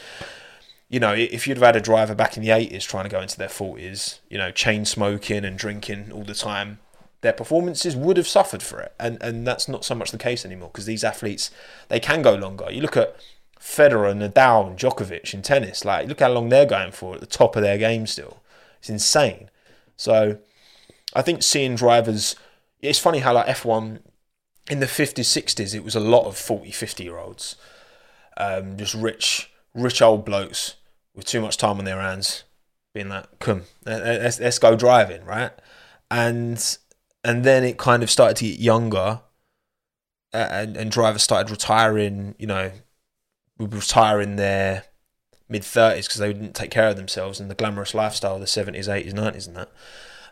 you know if you'd have had a driver back in the 80s trying to go into their 40s you know chain smoking and drinking all the time their performances would have suffered for it. And and that's not so much the case anymore because these athletes they can go longer. You look at Federer, Nadal, and Djokovic in tennis. Like look how long they're going for at the top of their game still. It's insane. So I think seeing drivers. It's funny how like F1 in the 50s, 60s, it was a lot of 40, 50 year olds. Um, just rich, rich old blokes with too much time on their hands being like, come, let's, let's go driving, right? And and then it kind of started to get younger, and and drivers started retiring. You know, would retire in their mid thirties because they didn't take care of themselves and the glamorous lifestyle of the seventies, eighties, nineties, and that.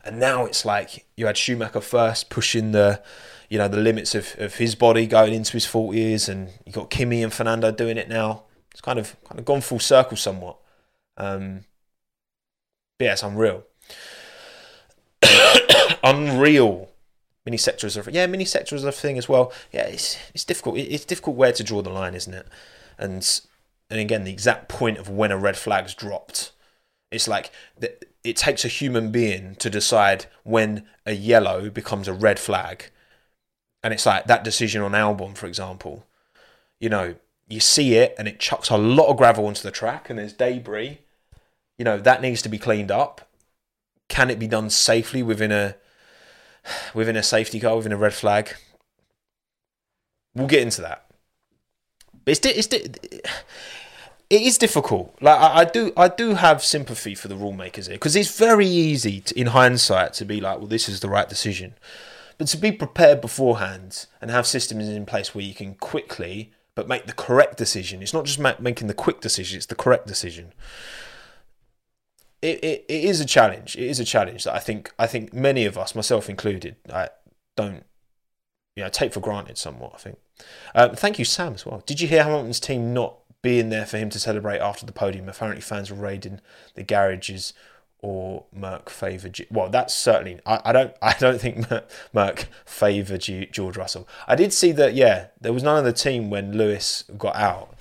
And now it's like you had Schumacher first pushing the, you know, the limits of, of his body going into his forties, and you got Kimi and Fernando doing it now. It's kind of kind of gone full circle somewhat. Um, but yeah, it's unreal. Unreal. Mini sectors are yeah, mini sectors are a thing as well. Yeah, it's it's difficult. It's difficult where to draw the line, isn't it? And and again, the exact point of when a red flag's dropped. It's like it takes a human being to decide when a yellow becomes a red flag. And it's like that decision on Albon, for example. You know, you see it and it chucks a lot of gravel onto the track and there's debris. You know, that needs to be cleaned up can it be done safely within a within a safety car, within a red flag? We'll get into that. But it's it's it is difficult. Like I, I, do I do have sympathy for the rule makers here because it's very easy to, in hindsight to be like, well, this is the right decision. But to be prepared beforehand and have systems in place where you can quickly but make the correct decision. It's not just ma- making the quick decision; it's the correct decision. It, it, it is a challenge. It is a challenge that I think I think many of us, myself included, I don't you know take for granted somewhat. I think. Um, thank you, Sam, as well. Did you hear Hamilton's team not being there for him to celebrate after the podium? Apparently, fans were raiding the garages or Merc favoured. Well, that's certainly. I, I don't. I don't think Merc favoured George Russell. I did see that. Yeah, there was none of the team when Lewis got out.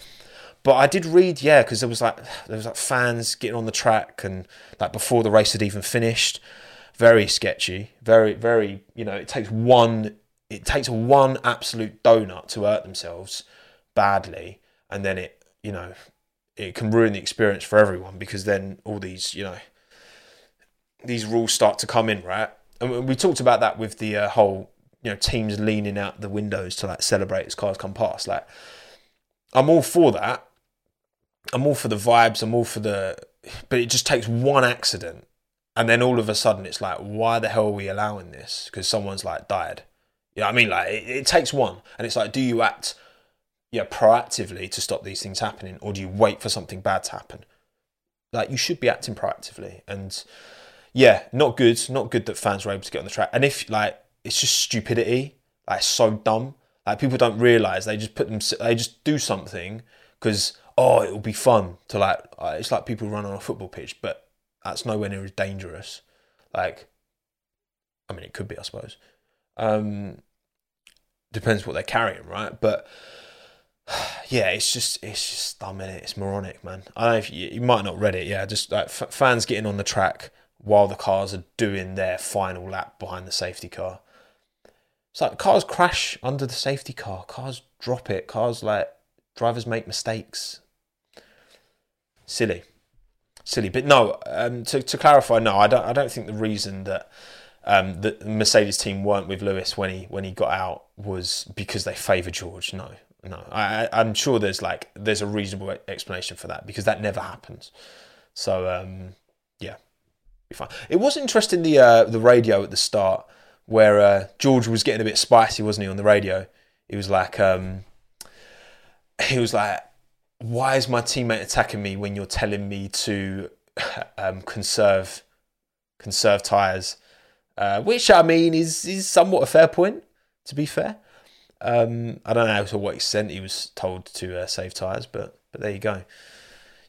But I did read, yeah, because there was like there was like fans getting on the track and like before the race had even finished. Very sketchy. Very, very. You know, it takes one. It takes one absolute donut to hurt themselves badly, and then it, you know, it can ruin the experience for everyone because then all these, you know, these rules start to come in, right? And we talked about that with the uh, whole, you know, teams leaning out the windows to like celebrate as cars come past. Like, I'm all for that. I'm all for the vibes. I'm all for the, but it just takes one accident, and then all of a sudden it's like, why the hell are we allowing this? Because someone's like died. You know what I mean? Like, it, it takes one, and it's like, do you act, yeah, proactively to stop these things happening, or do you wait for something bad to happen? Like, you should be acting proactively, and yeah, not good. Not good that fans were able to get on the track. And if like it's just stupidity, like so dumb. Like people don't realize they just put them. They just do something because oh, it will be fun to like. Uh, it's like people run on a football pitch, but that's nowhere near as dangerous. Like, I mean, it could be, I suppose. Um, depends what they're carrying, right? But yeah, it's just it's just dumb, it? It's moronic, man. I don't know if you, you might not read it. Yeah, just like f- fans getting on the track while the cars are doing their final lap behind the safety car. It's like cars crash under the safety car, cars drop it, cars like drivers make mistakes. Silly, silly. But no, um, to to clarify, no, I don't. I don't think the reason that um, the Mercedes team weren't with Lewis when he when he got out was because they favour George. No, no. I, I'm sure there's like there's a reasonable explanation for that because that never happens. So um, yeah, be fine. It was interesting the uh, the radio at the start where uh, George was getting a bit spicy, wasn't he, on the radio? He was like, um, he was like, "Why is my teammate attacking me when you're telling me to um, conserve conserve tires?" Uh, which I mean is is somewhat a fair point, to be fair. Um, I don't know to what extent he was told to uh, save tires, but but there you go.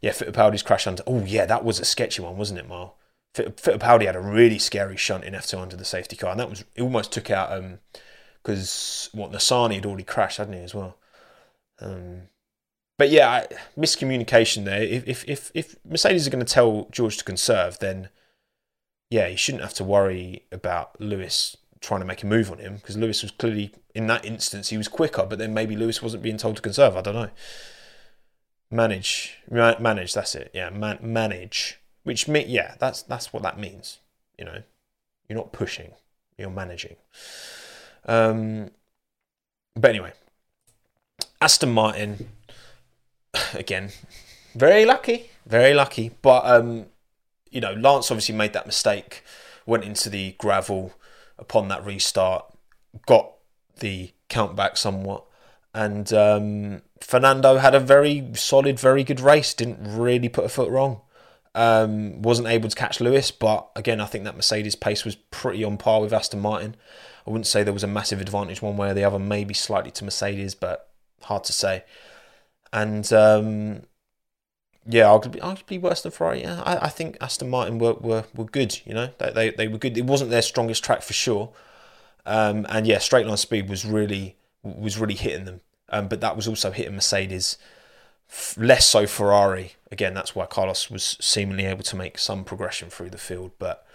Yeah, Fittipaldi's crash under. Oh yeah, that was a sketchy one, wasn't it, Marl? Fittipaldi had a really scary shunt in F2 under the safety car, and that was it almost took out because um, what Nissany had already crashed, hadn't he, as well? Um, but yeah, miscommunication there. If, if if if Mercedes are going to tell George to conserve, then yeah, he shouldn't have to worry about Lewis trying to make a move on him because Lewis was clearly in that instance he was quicker, but then maybe Lewis wasn't being told to conserve. I don't know. Manage, manage. That's it. Yeah, man, manage which me, yeah, that's that's what that means. You know, you're not pushing, you're managing. Um, but anyway, Aston Martin, again, very lucky, very lucky. But um, you know, Lance obviously made that mistake, went into the gravel upon that restart, got the count back somewhat, and um, Fernando had a very solid, very good race. Didn't really put a foot wrong. Um, wasn't able to catch Lewis, but again, I think that Mercedes pace was pretty on par with Aston Martin. I wouldn't say there was a massive advantage one way or the other, maybe slightly to Mercedes, but hard to say. And um, yeah, arguably, arguably worse than Ferrari. Yeah, I, I think Aston Martin were, were, were good. You know, they, they they were good. It wasn't their strongest track for sure. Um, and yeah, straight line speed was really was really hitting them. Um, but that was also hitting Mercedes less so Ferrari. Again, that's why Carlos was seemingly able to make some progression through the field. But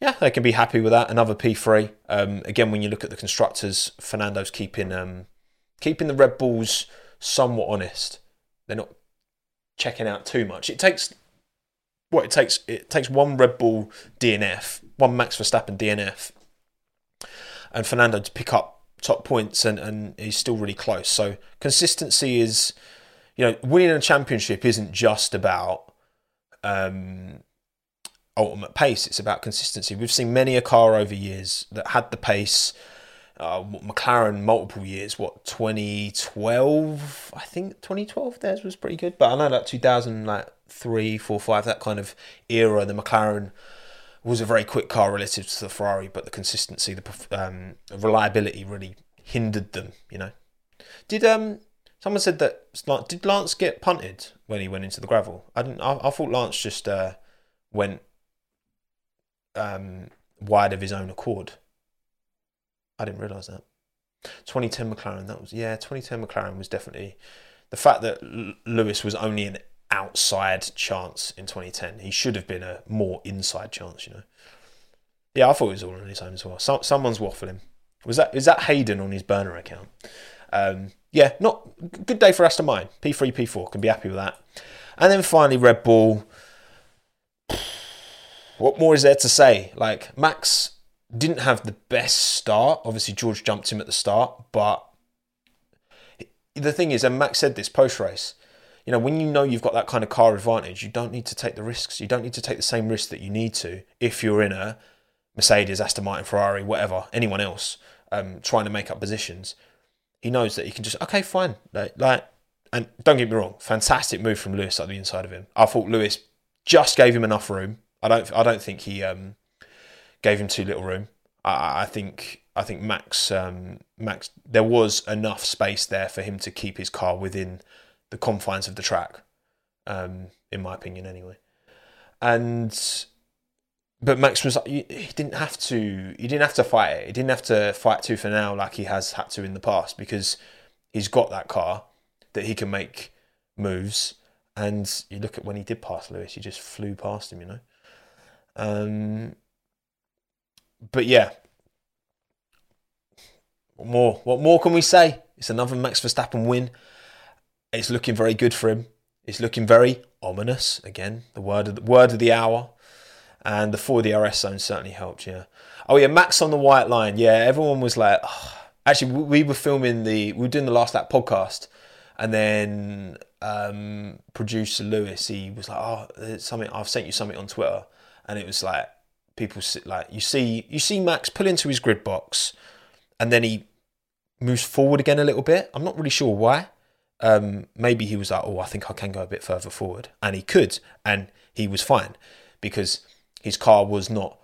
yeah, they can be happy with that. Another P3. Um, again, when you look at the constructors, Fernando's keeping um, keeping the Red Bulls somewhat honest. They're not checking out too much. It takes what it takes. It takes one Red Bull DNF, one Max Verstappen DNF, and Fernando to pick up top points, and, and he's still really close. So consistency is you know, winning a championship isn't just about um, ultimate pace. It's about consistency. We've seen many a car over years that had the pace, uh, McLaren multiple years. What 2012? I think 2012 theirs was pretty good, but I know that 2000 like three, four, five that kind of era. The McLaren was a very quick car relative to the Ferrari, but the consistency, the um, reliability really hindered them. You know, did um someone said that did Lance get punted when he went into the gravel? I didn't. I, I thought Lance just uh, went um wide of his own accord. I didn't realise that. 2010 McLaren, that was yeah. 2010 McLaren was definitely the fact that Lewis was only an outside chance in 2010. He should have been a more inside chance, you know. Yeah, I thought it was all on his own as well. So, someone's waffling. Was that is that Hayden on his burner account? Um, yeah, not good day for Aston Martin. P3, P4 can be happy with that. And then finally Red Bull. What more is there to say? Like Max didn't have the best start. Obviously, George jumped him at the start, but the thing is, and Max said this post race, you know, when you know you've got that kind of car advantage, you don't need to take the risks. You don't need to take the same risks that you need to if you're in a Mercedes, Aston Martin, Ferrari, whatever, anyone else, um, trying to make up positions. He knows that he can just okay, fine, like, like, and don't get me wrong, fantastic move from Lewis at the inside of him. I thought Lewis just gave him enough room. I don't, I don't think he um, gave him too little room. I, I think I think Max um, Max there was enough space there for him to keep his car within the confines of the track, um, in my opinion, anyway. And but Max was he didn't have to he didn't have to fight it. He didn't have to fight tooth and nail like he has had to in the past because he's got that car that he can make moves. And you look at when he did pass Lewis, he just flew past him, you know. Um, but yeah, what more? What more can we say? It's another Max Verstappen win. It's looking very good for him. It's looking very ominous. Again, the word of the word of the hour. And the 4 DRS zone certainly helped. Yeah. Oh yeah, Max on the white line. Yeah, everyone was like, oh. actually, we were filming the we were doing the last lap podcast, and then um, producer Lewis he was like, oh, something I've sent you something on Twitter, and it was like people sit like you see you see Max pull into his grid box, and then he moves forward again a little bit. I'm not really sure why. Um, maybe he was like, oh, I think I can go a bit further forward, and he could, and he was fine because his car was not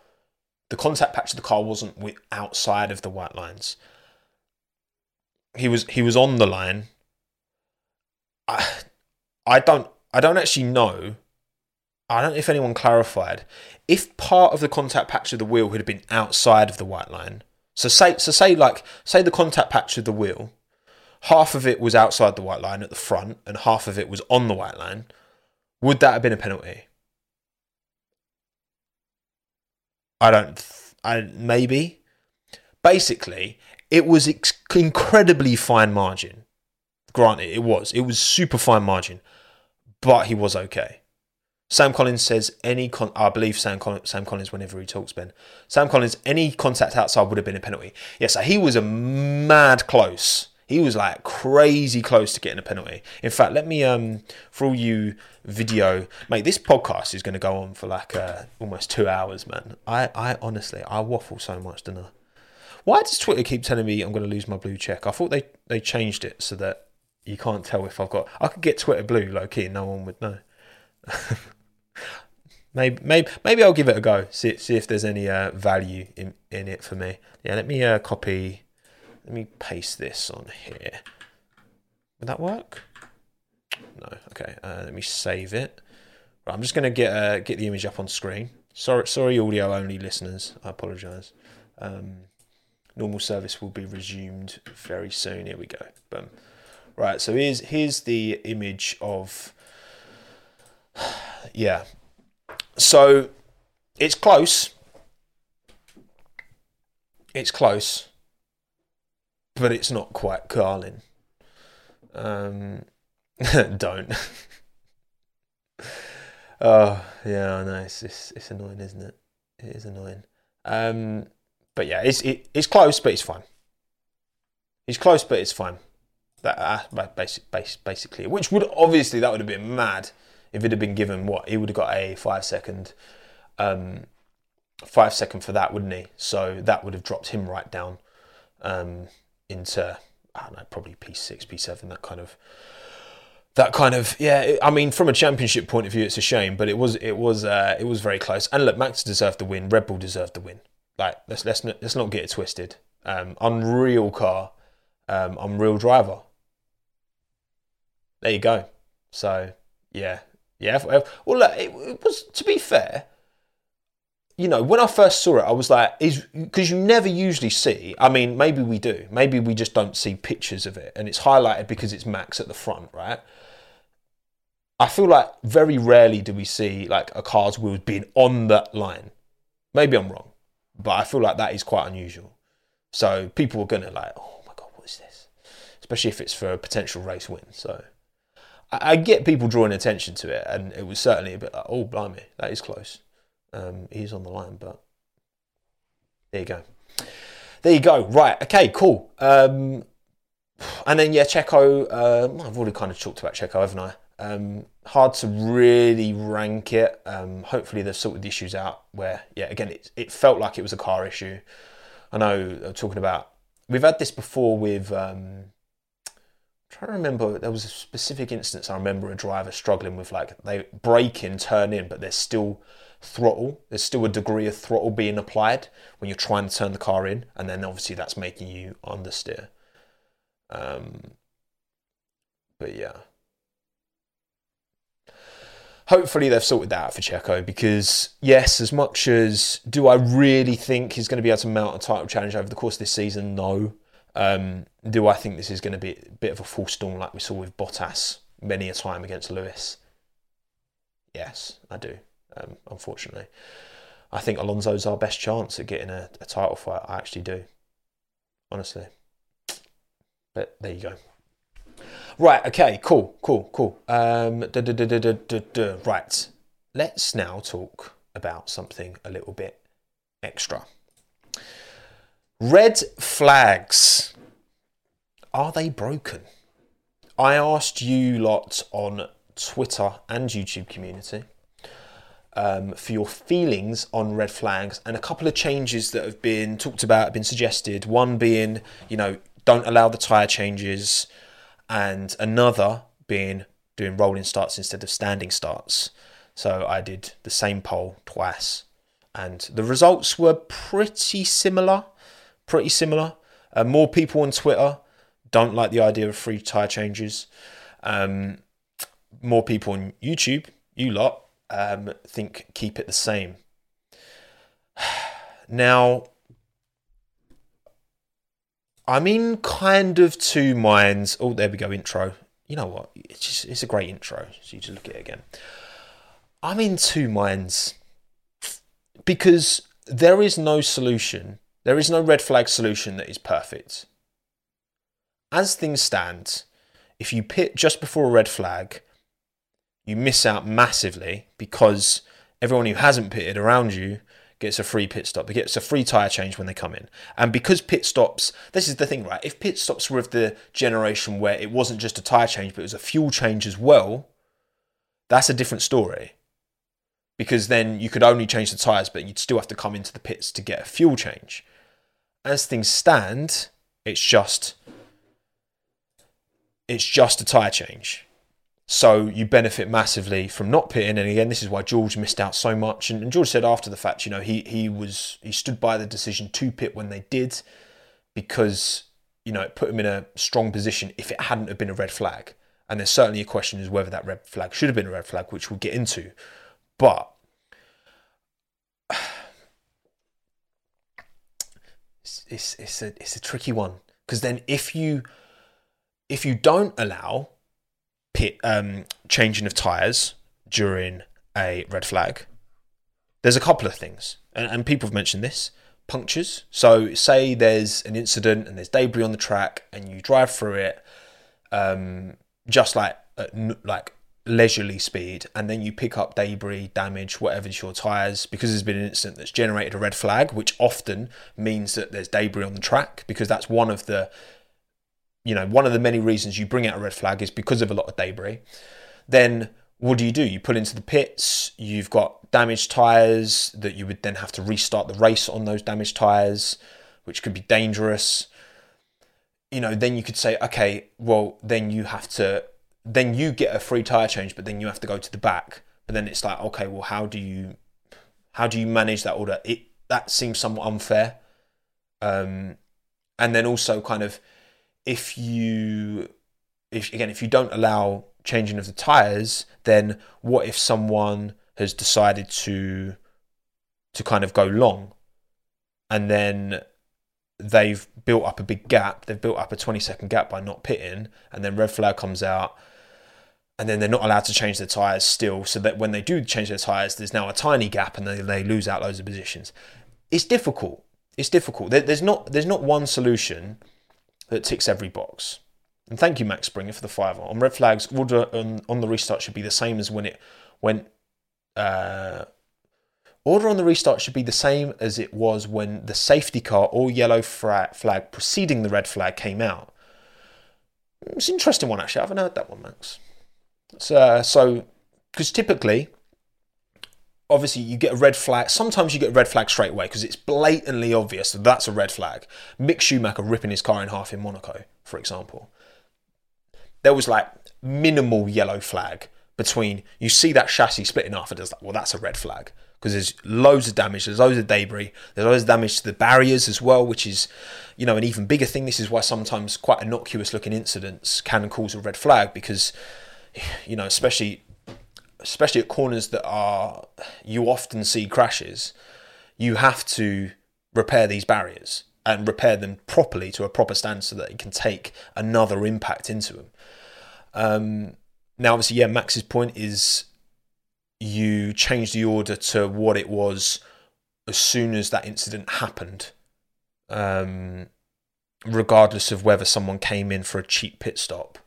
the contact patch of the car wasn't outside of the white lines. He was he was on the line. I, I don't I don't actually know I don't know if anyone clarified if part of the contact patch of the wheel had been outside of the white line. So say so say like say the contact patch of the wheel, half of it was outside the white line at the front and half of it was on the white line. Would that have been a penalty? I don't. I maybe. Basically, it was ex- incredibly fine margin. Granted, it was. It was super fine margin, but he was okay. Sam Collins says any con- I believe Sam, Collins, Sam Collins whenever he talks Ben. Sam Collins any contact outside would have been a penalty. Yeah, so he was a mad close. He was like crazy close to getting a penalty. In fact, let me um for all you video mate, this podcast is going to go on for like uh, almost two hours, man. I I honestly I waffle so much, don't I? Why does Twitter keep telling me I'm going to lose my blue check? I thought they they changed it so that you can't tell if I've got. I could get Twitter blue low key, and no one would know. maybe, maybe, maybe I'll give it a go. See, see if there's any uh, value in, in it for me. Yeah, let me uh, copy. Let me paste this on here. Would that work? No. Okay. Uh, let me save it. Right, I'm just going to get uh, get the image up on screen. Sorry, sorry, audio only listeners. I apologise. Um, normal service will be resumed very soon. Here we go. Boom. Right. So here's here's the image of yeah. So it's close. It's close, but it's not quite Carlin. Um, don't. oh yeah, I know it's, it's it's annoying, isn't it? It is annoying. Um, but yeah, it's it, it's close, but it's fine. It's close, but it's fine. That uh, basic, base, basically, which would obviously that would have been mad if it had been given what he would have got a five second, um, five second for that, wouldn't he? So that would have dropped him right down. um, into I don't know, probably P6, P7, that kind of that kind of yeah. I mean, from a championship point of view, it's a shame, but it was it was uh, it was very close. And look, Max deserved the win. Red Bull deserved the win. Like let's let's not, let's not get it twisted. Um, unreal car, um, unreal driver. There you go. So yeah, yeah. Well, look, it, it was to be fair you know, when I first saw it, I was like, is because you never usually see. I mean, maybe we do. Maybe we just don't see pictures of it, and it's highlighted because it's Max at the front, right? I feel like very rarely do we see like a car's wheels being on that line. Maybe I'm wrong, but I feel like that is quite unusual. So people are gonna like, oh my god, what is this? Especially if it's for a potential race win. So I, get people drawing attention to it, and it was certainly a bit like, oh blimey, that is close um, he's on the line, but there you go. There you go. Right. Okay. Cool. Um, and then yeah, Checo. Uh, I've already kind of talked about Checo, haven't I? Um, hard to really rank it. Um, hopefully they've sorted the issues out. Where yeah, again, it it felt like it was a car issue. I know. Uh, talking about we've had this before with. Um, trying to remember, there was a specific instance. I remember a driver struggling with like they brake in, turn in, but they're still throttle. There's still a degree of throttle being applied when you're trying to turn the car in, and then obviously that's making you understeer. Um, but yeah. Hopefully they've sorted that out for Checo because yes, as much as do I really think he's going to be able to mount a title challenge over the course of this season? No. Um, do I think this is going to be a bit of a full storm like we saw with Bottas many a time against Lewis? Yes, I do um, unfortunately. I think Alonso's our best chance at getting a, a title fight. I actually do, honestly. But there you go. Right, okay, cool, cool, cool. Um, right, let's now talk about something a little bit extra. Red flags. Are they broken? I asked you lot on Twitter and YouTube community um, for your feelings on red flags and a couple of changes that have been talked about, been suggested. One being, you know, don't allow the tyre changes, and another being doing rolling starts instead of standing starts. So I did the same poll twice, and the results were pretty similar. Pretty similar. Uh, more people on Twitter don't like the idea of free tyre changes. Um, more people on YouTube, you lot, um, think keep it the same. Now, I'm in kind of two minds. Oh, there we go, intro. You know what? It's just it's a great intro. So you just look at it again. I'm in two minds because there is no solution. There is no red flag solution that is perfect. As things stand, if you pit just before a red flag, you miss out massively because everyone who hasn't pitted around you gets a free pit stop. They get a free tyre change when they come in. And because pit stops, this is the thing, right? If pit stops were of the generation where it wasn't just a tyre change, but it was a fuel change as well, that's a different story. Because then you could only change the tyres, but you'd still have to come into the pits to get a fuel change. As things stand, it's just it's just a tyre change. So you benefit massively from not pitting. And again, this is why George missed out so much. And, and George said after the fact, you know, he he was he stood by the decision to pit when they did, because you know it put him in a strong position. If it hadn't have been a red flag, and there's certainly a question as whether that red flag should have been a red flag, which we'll get into. But it's it's, a it's a tricky one because then if you if you don't allow pit um, changing of tyres during a red flag, there's a couple of things, and, and people have mentioned this punctures. So, say there's an incident and there's debris on the track, and you drive through it, um, just like at, like leisurely speed, and then you pick up debris, damage, whatever's your tyres, because there's been an incident that's generated a red flag, which often means that there's debris on the track, because that's one of the you know, one of the many reasons you bring out a red flag is because of a lot of debris. Then what do you do? You pull into the pits, you've got damaged tyres that you would then have to restart the race on those damaged tyres, which could be dangerous. you know, then you could say, okay, well, then you have to, then you get a free tire change, but then you have to go to the back. But then it's like, okay, well, how do you, how do you manage that order? It that seems somewhat unfair. Um, and then also kind of, if you, if again, if you don't allow changing of the tires, then what if someone has decided to, to kind of go long, and then they've built up a big gap. They've built up a 20 second gap by not pitting, and then red flag comes out, and then they're not allowed to change their tyres still. So that when they do change their tyres, there's now a tiny gap, and they, they lose out loads of positions. It's difficult. It's difficult. There, there's not there's not one solution that ticks every box. And thank you, Max Springer, for the five on red flags. Order on, on the restart should be the same as when it went. Uh, Order on the restart should be the same as it was when the safety car or yellow flag preceding the red flag came out. It's an interesting one, actually. I haven't heard that one, Max. Uh, so, so because typically, obviously, you get a red flag. Sometimes you get a red flag straight away because it's blatantly obvious that that's a red flag. Mick Schumacher ripping his car in half in Monaco, for example. There was like minimal yellow flag between you see that chassis splitting off and it's like, well, that's a red flag because there's loads of damage, there's loads of debris, there's loads of damage to the barriers as well, which is, you know, an even bigger thing. This is why sometimes quite innocuous looking incidents can cause a red flag because, you know, especially especially at corners that are you often see crashes, you have to repair these barriers and repair them properly to a proper stand so that it can take another impact into them. Um, now, obviously, yeah, Max's point is you change the order to what it was as soon as that incident happened, um, regardless of whether someone came in for a cheap pit stop.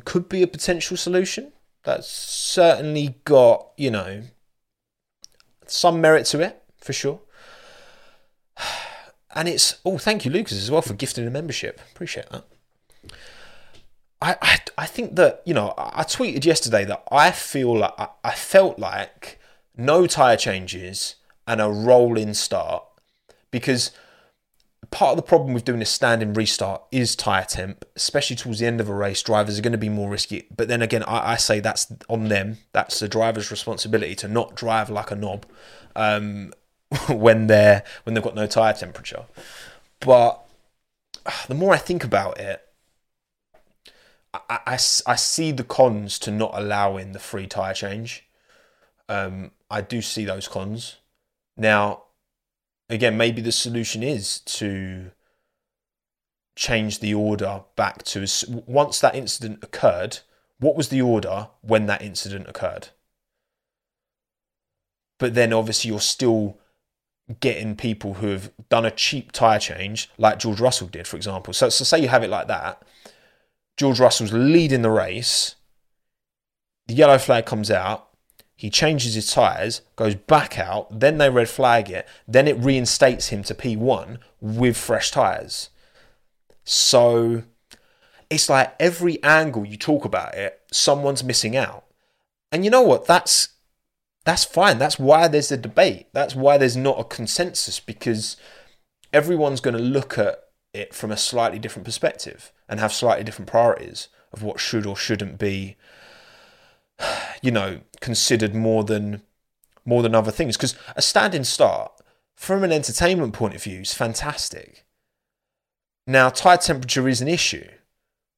Could be a potential solution. That's certainly got, you know, some merit to it, for sure. And it's, oh, thank you, Lucas, as well, for gifting a membership. Appreciate that. I, I, I think that you know I tweeted yesterday that I feel like I, I felt like no tire changes and a rolling start because part of the problem with doing a standing restart is tire temp, especially towards the end of a race. Drivers are going to be more risky, but then again, I, I say that's on them. That's the driver's responsibility to not drive like a knob um, when they're when they've got no tire temperature. But the more I think about it, I, I, I see the cons to not allowing the free tyre change. Um, I do see those cons. Now, again, maybe the solution is to change the order back to once that incident occurred. What was the order when that incident occurred? But then obviously you're still getting people who have done a cheap tyre change, like George Russell did, for example. So, so say you have it like that George Russell's leading the race. The yellow flag comes out. He changes his tyres, goes back out. Then they red flag it. Then it reinstates him to P1 with fresh tyres. So it's like every angle you talk about it, someone's missing out. And you know what? That's that's fine. That's why there's a debate. That's why there's not a consensus because everyone's going to look at it from a slightly different perspective and have slightly different priorities of what should or shouldn't be you know considered more than more than other things. Because a standing start from an entertainment point of view is fantastic. Now tire temperature is an issue.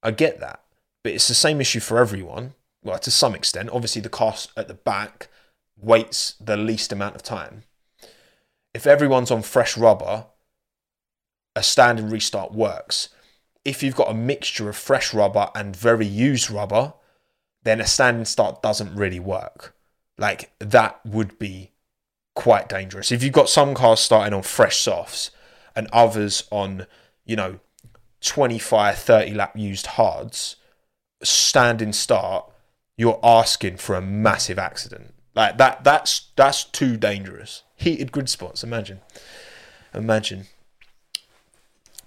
I get that. But it's the same issue for everyone well to some extent. Obviously the cost at the back waits the least amount of time. If everyone's on fresh rubber a standing restart works. If you've got a mixture of fresh rubber and very used rubber, then a standing start doesn't really work. Like that would be quite dangerous. If you've got some cars starting on fresh softs and others on, you know, 25, 30 lap used hards, standing start, you're asking for a massive accident. Like that that's that's too dangerous. Heated grid spots, imagine. Imagine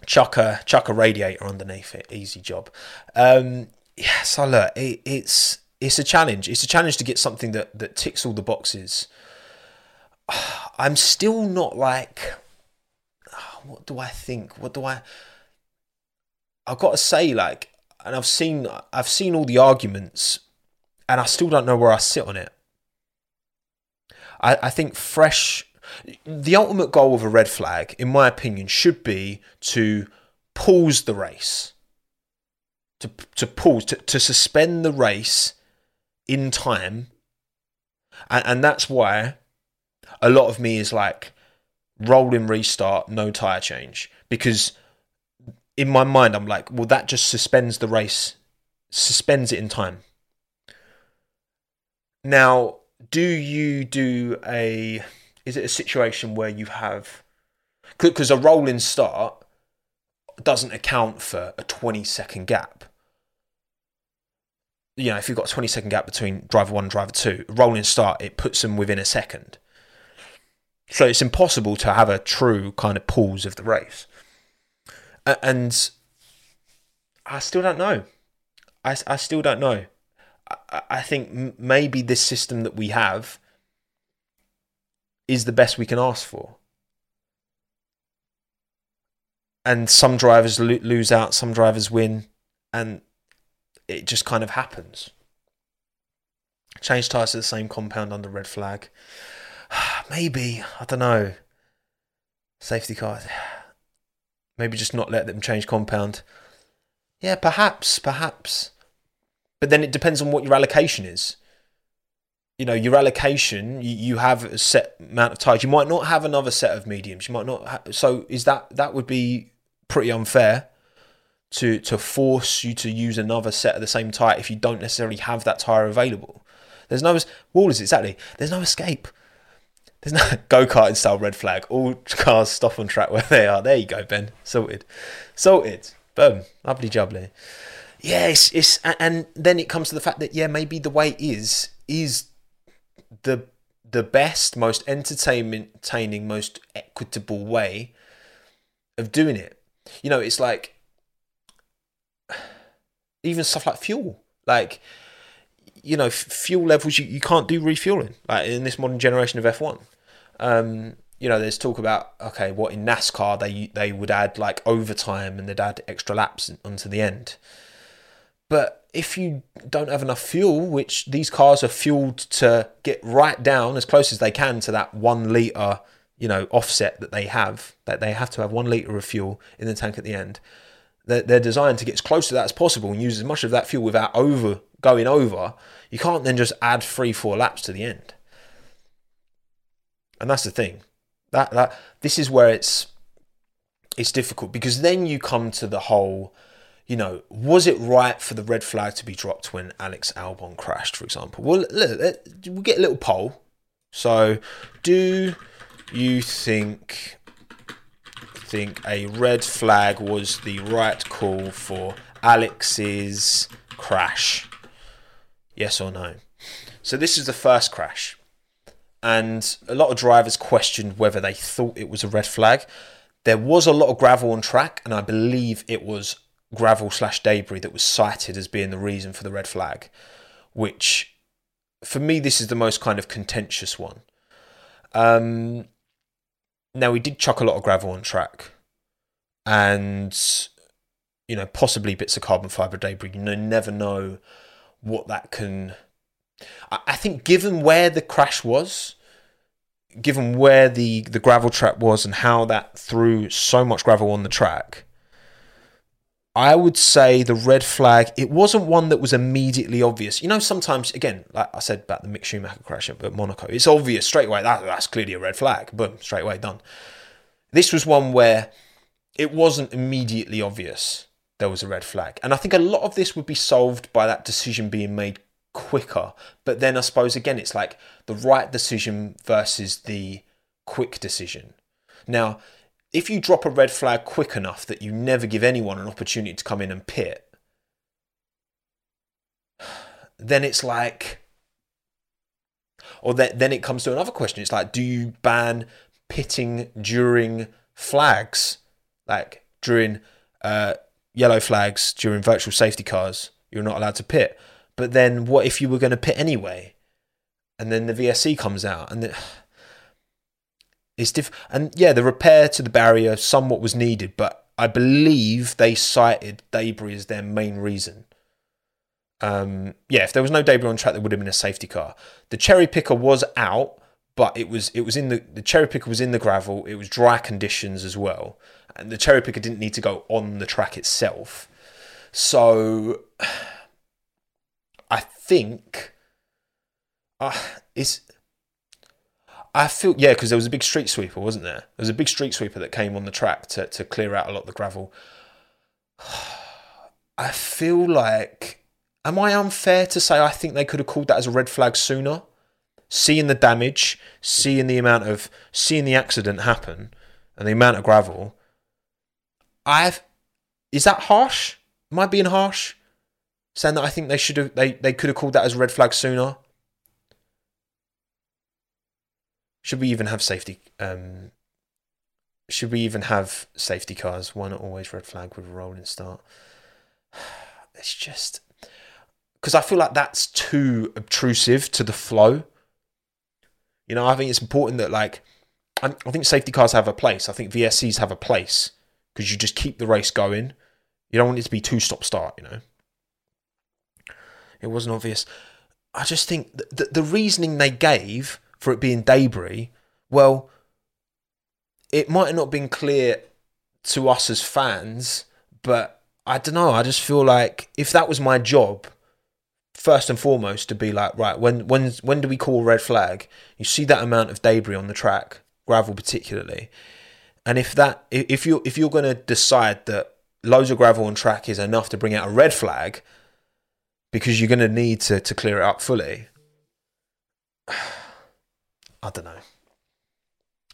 chuck a chuck a radiator underneath it. Easy job. Um, yeah, so look, it, it's it's a challenge. It's a challenge to get something that that ticks all the boxes. I'm still not like what do I think? What do I? I've got to say, like, and I've seen, I've seen all the arguments, and I still don't know where I sit on it. I, I think fresh. The ultimate goal of a red flag, in my opinion, should be to pause the race. To to pause to, to suspend the race in time, and, and that's why a lot of me is like rolling restart, no tire change, because in my mind I'm like, well, that just suspends the race, suspends it in time. Now, do you do a? Is it a situation where you have? Because a rolling start doesn't account for a 20 second gap. You know, if you've got a 20 second gap between driver one and driver two, rolling start, it puts them within a second. So it's impossible to have a true kind of pause of the race. And I still don't know. I, I still don't know. I, I think maybe this system that we have is the best we can ask for. And some drivers lo- lose out, some drivers win, and it just kind of happens. Change tyres to the same compound under red flag. maybe I don't know. Safety cars. Maybe just not let them change compound. Yeah, perhaps, perhaps. But then it depends on what your allocation is. You know, your allocation, you, you have a set amount of tires. You might not have another set of mediums. You might not. Ha- so is that that would be pretty unfair to to force you to use another set of the same tire if you don't necessarily have that tire available. There's no wall is exactly. There's no escape. There's no go karting style red flag. All cars stop on track where they are. There you go, Ben. Sorted. Sorted. Boom. Lovely jubbly. Yeah, it's, it's and then it comes to the fact that yeah, maybe the way is is the the best, most entertaining, most equitable way of doing it. You know, it's like even stuff like fuel. Like you know, fuel levels you, you can't do refueling like in this modern generation of F1. Um, you know, there's talk about okay, what in NASCAR they they would add like overtime and they'd add extra laps onto the end. But if you don't have enough fuel, which these cars are fueled to get right down as close as they can to that one liter, you know, offset that they have, that they have to have one liter of fuel in the tank at the end. They're, they're designed to get as close to that as possible and use as much of that fuel without over going over. You can't then just add three, four laps to the end. And that's the thing. That that this is where it's it's difficult because then you come to the whole, you know, was it right for the red flag to be dropped when Alex Albon crashed, for example? Well, look, we'll get a little poll. So, do you think think a red flag was the right call for Alex's crash? Yes or no? So this is the first crash and a lot of drivers questioned whether they thought it was a red flag. There was a lot of gravel on track, and I believe it was gravel slash debris that was cited as being the reason for the red flag, which for me, this is the most kind of contentious one. Um, now, we did chuck a lot of gravel on track, and you know, possibly bits of carbon fiber debris. You know, never know what that can I think given where the crash was, given where the, the gravel trap was and how that threw so much gravel on the track, I would say the red flag, it wasn't one that was immediately obvious. You know, sometimes, again, like I said about the Mick Schumacher crash at Monaco, it's obvious straight away, that, that's clearly a red flag. Boom, straight away, done. This was one where it wasn't immediately obvious there was a red flag. And I think a lot of this would be solved by that decision being made quicker. But then I suppose again, it's like the right decision versus the quick decision. Now, if you drop a red flag quick enough that you never give anyone an opportunity to come in and pit, then it's like, or then, then it comes to another question. It's like, do you ban pitting during flags, like during uh, yellow flags, during virtual safety cars? You're not allowed to pit. But then what if you were going to pit anyway? And then the VSC comes out and the, it's diff, and yeah, the repair to the barrier somewhat was needed, but I believe they cited debris as their main reason. Um, yeah, if there was no debris on track, there would have been a safety car. The cherry picker was out, but it was it was in the the cherry picker was in the gravel. It was dry conditions as well, and the cherry picker didn't need to go on the track itself. So, I think, uh, it's. I feel yeah, because there was a big street sweeper, wasn't there? There was a big street sweeper that came on the track to to clear out a lot of the gravel. I feel like, am I unfair to say I think they could have called that as a red flag sooner? Seeing the damage, seeing the amount of seeing the accident happen, and the amount of gravel. I've is that harsh? Am I being harsh? Saying that I think they should have they, they could have called that as a red flag sooner. Should we even have safety? Um, should we even have safety cars? Why not always red flag with a rolling start? It's just because I feel like that's too obtrusive to the flow. You know, I think it's important that like I, think safety cars have a place. I think VSCs have a place because you just keep the race going. You don't want it to be two stop start. You know, it wasn't obvious. I just think the, the reasoning they gave for it being debris, well, it might not have been clear to us as fans, but I don't know. I just feel like if that was my job, first and foremost, to be like, right, when when when do we call red flag? You see that amount of debris on the track, gravel particularly, and if that if you if you're going to decide that loads of gravel on track is enough to bring out a red flag, because you're going to need to to clear it up fully. I don't know.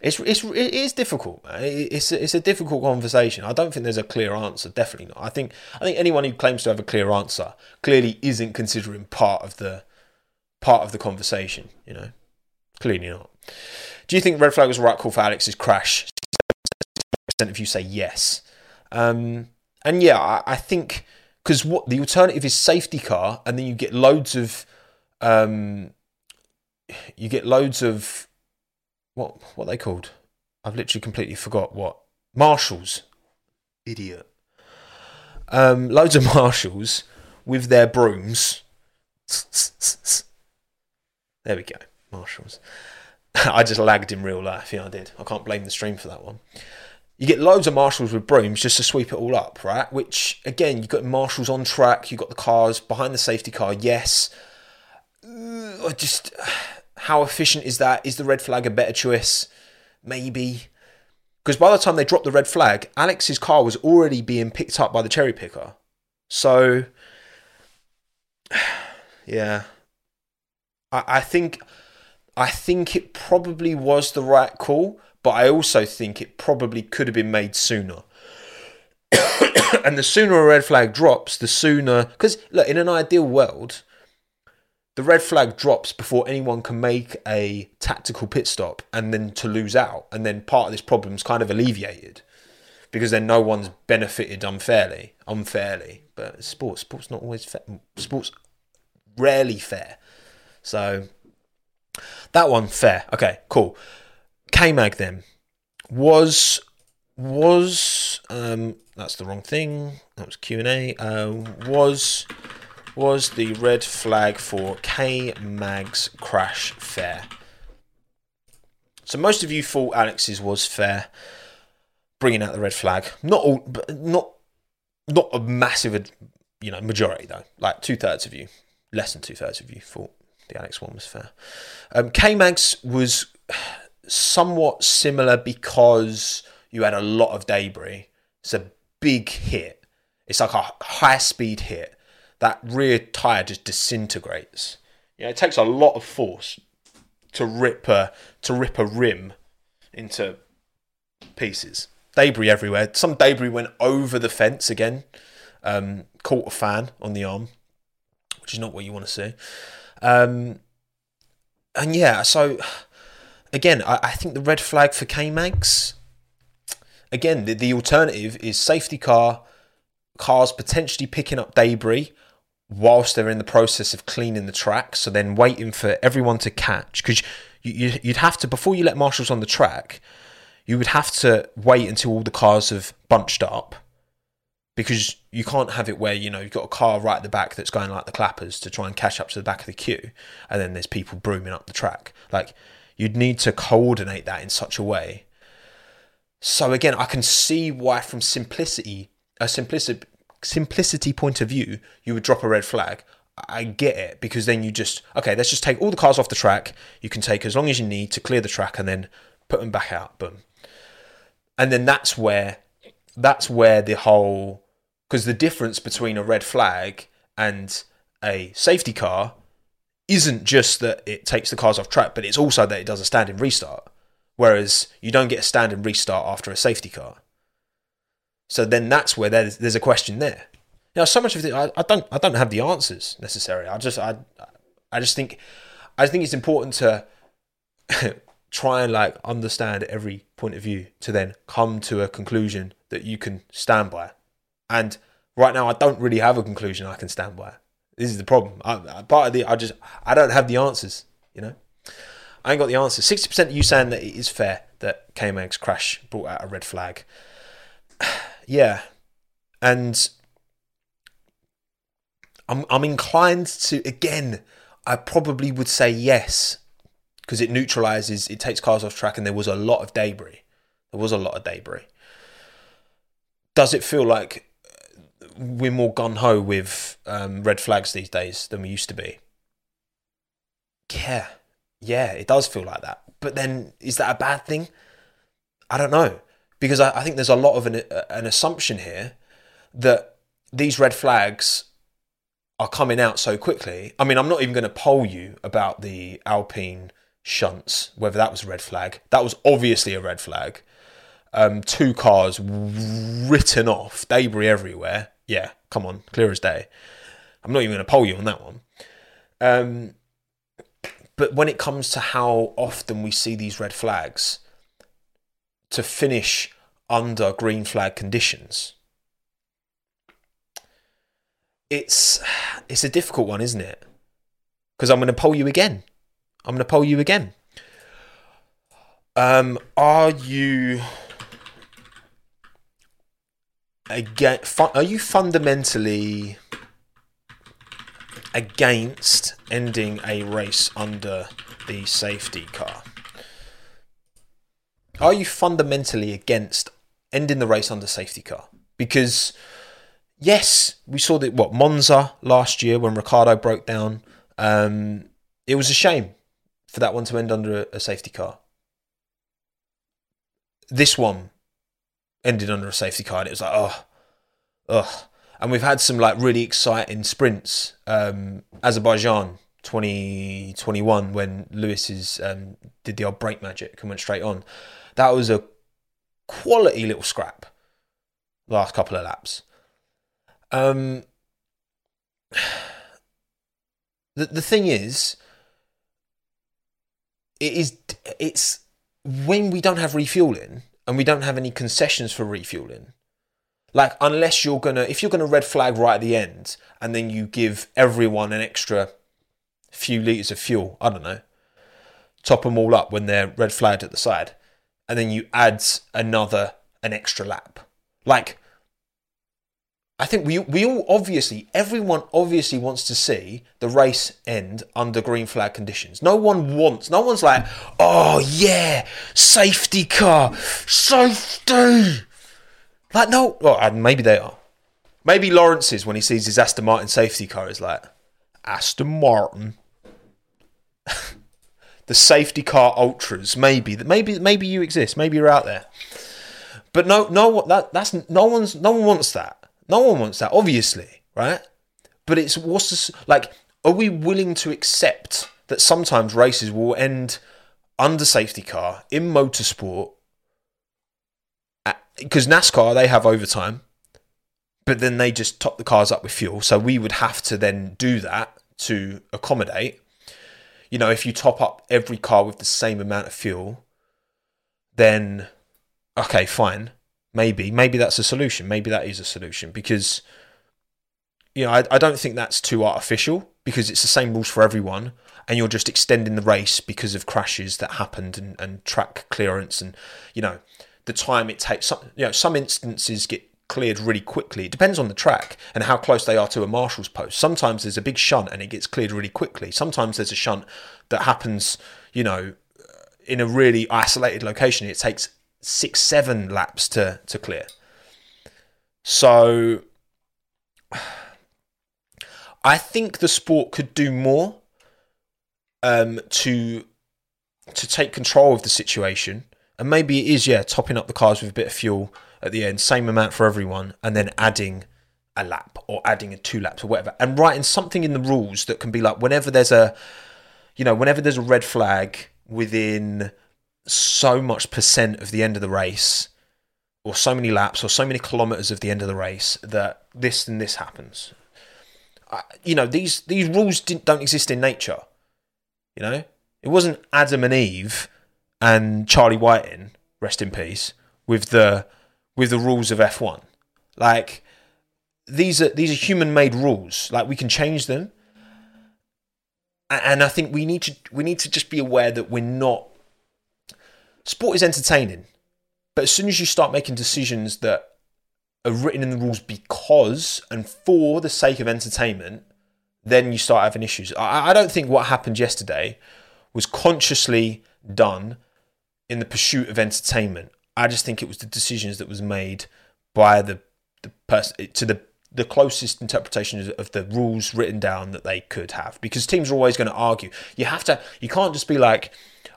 It's it's it is difficult. It's a, it's a difficult conversation. I don't think there's a clear answer. Definitely not. I think I think anyone who claims to have a clear answer clearly isn't considering part of the part of the conversation. You know, clearly not. Do you think red flag was the right call for Alex's crash? Percent of you say yes, um, and yeah, I, I think because what the alternative is safety car, and then you get loads of um, you get loads of what what they called. I've literally completely forgot what marshals. Idiot. Um, loads of marshals with their brooms. There we go, marshals. I just lagged in real life. Yeah, I did. I can't blame the stream for that one. You get loads of marshals with brooms just to sweep it all up, right? Which again, you've got marshals on track. You've got the cars behind the safety car. Yes, I just how efficient is that? Is the red flag a better choice? Maybe. Because by the time they dropped the red flag, Alex's car was already being picked up by the cherry picker. So, yeah, I, I think I think it probably was the right call, but I also think it probably could have been made sooner. and the sooner a red flag drops, the sooner. Because look, in an ideal world, the red flag drops before anyone can make a tactical pit stop and then to lose out. And then part of this problem is kind of alleviated because then no one's benefited unfairly. Unfairly. But sports, sports not always fair. Sports rarely fair. So that one fair. Okay, cool. K Mag then was was um that's the wrong thing. That was Q and A. Uh, was was the red flag for K Mag's crash fair? So most of you thought Alex's was fair, bringing out the red flag. Not all, not not a massive, you know, majority though. Like two thirds of you, less than two thirds of you thought the Alex one was fair. Um, K Mag's was somewhat similar because you had a lot of debris. It's a big hit. It's like a high speed hit that rear tire just disintegrates. You know, it takes a lot of force to rip a to rip a rim into pieces. Debris everywhere. Some debris went over the fence again. Um, caught a fan on the arm, which is not what you want to see. Um, and yeah, so again, I, I think the red flag for K Mags. Again, the, the alternative is safety car, cars potentially picking up debris whilst they're in the process of cleaning the track. So then waiting for everyone to catch because you, you'd have to before you let marshals on the track, you would have to wait until all the cars have bunched up because you can't have it where you know you've got a car right at the back that's going like the clappers to try and catch up to the back of the queue and then there's people brooming up the track like you'd need to coordinate that in such a way so again i can see why from simplicity a simplicity simplicity point of view you would drop a red flag i get it because then you just okay let's just take all the cars off the track you can take as long as you need to clear the track and then put them back out boom and then that's where that's where the whole because the difference between a red flag and a safety car isn't just that it takes the cars off track, but it's also that it does a standing restart. Whereas you don't get a standing restart after a safety car. So then that's where there's, there's a question there. Now, so much of it, I, I don't, I don't have the answers necessarily. I just, I, I just think, I think it's important to try and like understand every point of view to then come to a conclusion that you can stand by. And right now, I don't really have a conclusion I can stand by. This is the problem. I, part of the, I just, I don't have the answers. You know, I ain't got the answers. Sixty percent of you saying that it is fair that K-Mag's crash brought out a red flag. Yeah, and I'm, I'm inclined to again. I probably would say yes because it neutralizes, it takes cars off track, and there was a lot of debris. There was a lot of debris. Does it feel like we're more gun ho with um, red flags these days than we used to be. Yeah, yeah, it does feel like that. But then, is that a bad thing? I don't know because I, I think there's a lot of an, an assumption here that these red flags are coming out so quickly. I mean, I'm not even going to poll you about the Alpine shunts, whether that was a red flag. That was obviously a red flag. Um, two cars written off, debris everywhere yeah, come on, clear as day. I'm not even going to poll you on that one. Um, but when it comes to how often we see these red flags to finish under green flag conditions, it's it's a difficult one, isn't it? Because I'm going to poll you again. I'm going to poll you again. Um, are you again, are you fundamentally against ending a race under the safety car? Are you fundamentally against ending the race under safety car? Because yes, we saw that what Monza last year when Ricciardo broke down. Um, it was a shame for that one to end under a, a safety car. This one ended under a safety car. And it was like, oh, ugh. And we've had some like really exciting sprints. Um, Azerbaijan 2021 when Lewis's um, did the old brake magic and went straight on. That was a quality little scrap. Last couple of laps. Um, the the thing is, it is it's when we don't have refueling and we don't have any concessions for refueling, like unless you're gonna if you're gonna red flag right at the end and then you give everyone an extra few liters of fuel, I don't know, top them all up when they're red flagged at the side, and then you add another an extra lap. Like I think we we all obviously everyone obviously wants to see the race end under green flag conditions. No one wants. No one's like, oh yeah, safety car, safety. Like no, well, maybe they are. Maybe Lawrence's when he sees his Aston Martin safety car is like Aston Martin. the safety car ultras. Maybe maybe maybe you exist. Maybe you're out there. But no, no, that that's no one's no one wants that. No one wants that, obviously, right? But it's what's this, like? Are we willing to accept that sometimes races will end under safety car in motorsport? Because NASCAR they have overtime, but then they just top the cars up with fuel. So we would have to then do that to accommodate. You know, if you top up every car with the same amount of fuel, then okay, fine maybe maybe that's a solution maybe that is a solution because you know I, I don't think that's too artificial because it's the same rules for everyone, and you're just extending the race because of crashes that happened and, and track clearance and you know the time it takes. Some you know some instances get cleared really quickly. It depends on the track and how close they are to a marshal's post. Sometimes there's a big shunt and it gets cleared really quickly. Sometimes there's a shunt that happens, you know, in a really isolated location. It takes six, seven laps to to clear. So I think the sport could do more um, to to take control of the situation, and maybe it is yeah topping up the cars with a bit of fuel at the end, same amount for everyone, and then adding a lap or adding a two laps or whatever, and writing something in the rules that can be like whenever there's a you know whenever there's a red flag within so much percent of the end of the race or so many laps or so many kilometers of the end of the race that this and this happens you know these these rules don't exist in nature. You know, it wasn't Adam and Eve and Charlie Whiting, rest in peace, with the with the rules of F one. Like these are these are human made rules. Like we can change them, and I think we need to we need to just be aware that we're not. Sport is entertaining, but as soon as you start making decisions that are written in the rules because and for the sake of entertainment, then you start having issues. I, I don't think what happened yesterday was consciously done in the pursuit of entertainment. I just think it was the decisions that was made by the the person to the the closest interpretation of the rules written down that they could have because teams are always going to argue you have to you can't just be like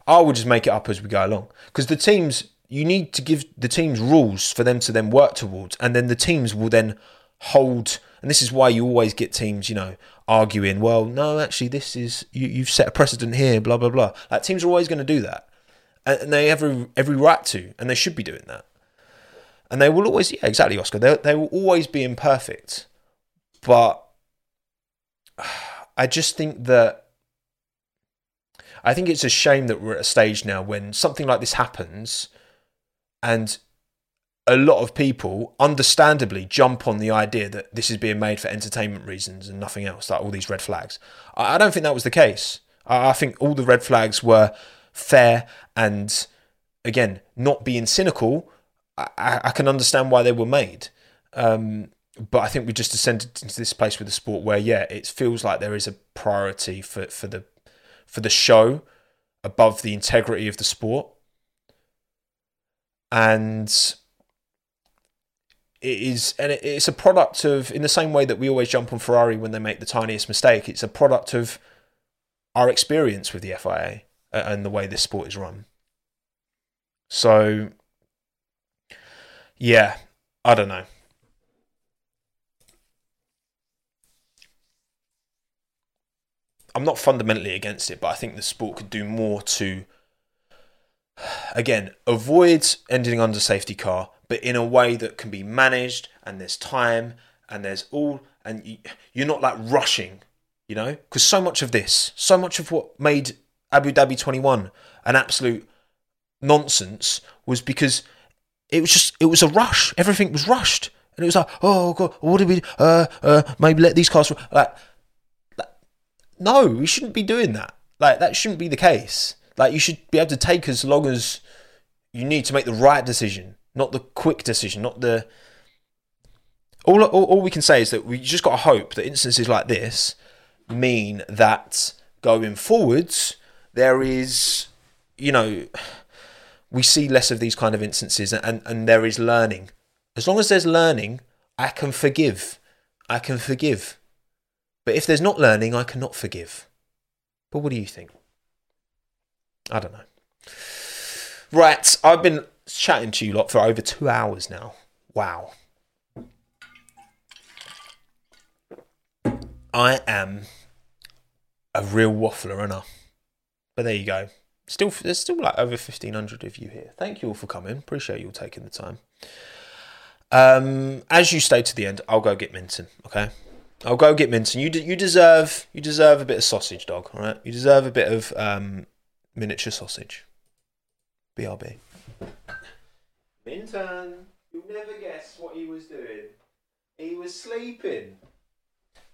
oh we'll just make it up as we go along because the teams you need to give the teams rules for them to then work towards, and then the teams will then hold. And this is why you always get teams, you know, arguing. Well, no, actually, this is you, you've set a precedent here. Blah blah blah. Like teams are always going to do that, and they have every every right to, and they should be doing that. And they will always, yeah, exactly, Oscar. They they will always be imperfect, but I just think that I think it's a shame that we're at a stage now when something like this happens and a lot of people understandably jump on the idea that this is being made for entertainment reasons and nothing else, like all these red flags. I don't think that was the case. I think all the red flags were fair and, again, not being cynical. I, I can understand why they were made. Um, but I think we just descended into this place with the sport where, yeah, it feels like there is a priority for, for the for the show above the integrity of the sport and it is and it's a product of in the same way that we always jump on Ferrari when they make the tiniest mistake it's a product of our experience with the FIA and the way this sport is run so yeah I don't know I'm not fundamentally against it but I think the sport could do more to again, avoid ending under safety car, but in a way that can be managed and there's time and there's all, and you're not like rushing, you know? Because so much of this, so much of what made Abu Dhabi 21 an absolute nonsense was because it was just, it was a rush. Everything was rushed. And it was like, oh, God, what did we, uh, uh, maybe let these cars, like, like, no, we shouldn't be doing that. Like, that shouldn't be the case. Like you should be able to take as long as you need to make the right decision, not the quick decision, not the. All, all, all we can say is that we just got to hope that instances like this mean that going forwards there is, you know, we see less of these kind of instances and, and there is learning. As long as there's learning, I can forgive. I can forgive. But if there's not learning, I cannot forgive. But what do you think? I don't know. Right, I've been chatting to you lot for over two hours now. Wow. I am a real waffler, and But there you go. Still, there's still like over fifteen hundred of you here. Thank you all for coming. Appreciate you all taking the time. Um, as you stay to the end, I'll go get Minton. Okay, I'll go get Minton. You de- you deserve you deserve a bit of sausage, dog. All right, you deserve a bit of um, miniature sausage. BRB. Minton, you'll never guess what he was doing. He was sleeping.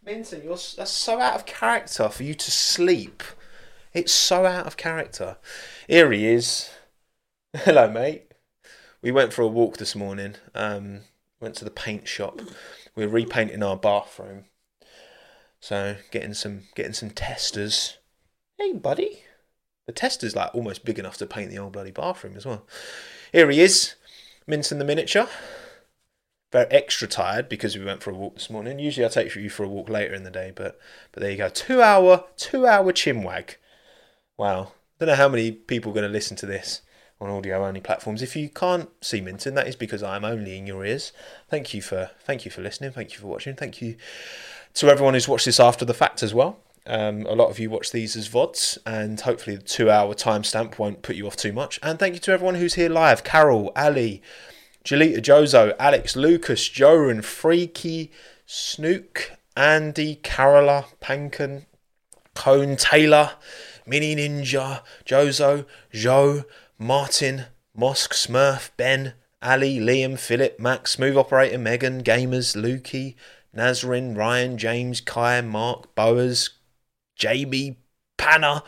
Minton, you're that's so out of character for you to sleep. It's so out of character. Here he is. Hello, mate. We went for a walk this morning. Um, went to the paint shop. We're repainting our bathroom. So getting some getting some testers. Hey, buddy. The tester's like almost big enough to paint the old bloody bathroom as well. Here he is, Minton the miniature very extra tired because we went for a walk this morning. Usually I take you for a walk later in the day, but but there you go. Two hour, two hour chinwag. Wow. Don't know how many people are going to listen to this on audio only platforms. If you can't see Minton, that is because I'm only in your ears. Thank you for thank you for listening. Thank you for watching. Thank you to everyone who's watched this after the fact as well. Um, a lot of you watch these as VODs, and hopefully the two hour timestamp won't put you off too much. And thank you to everyone who's here live Carol, Ali, Jalita Jozo, Alex Lucas, Joran, Freaky, Snook, Andy, Carola, Pankin, Cone, Taylor, Mini Ninja, Jozo, Joe, Martin, Mosk, Smurf, Ben, Ali, Liam, Philip, Max, Smooth Operator, Megan, Gamers, Lukey, Nazrin, Ryan, James, Kai, Mark, Boas, Jamie, Panna,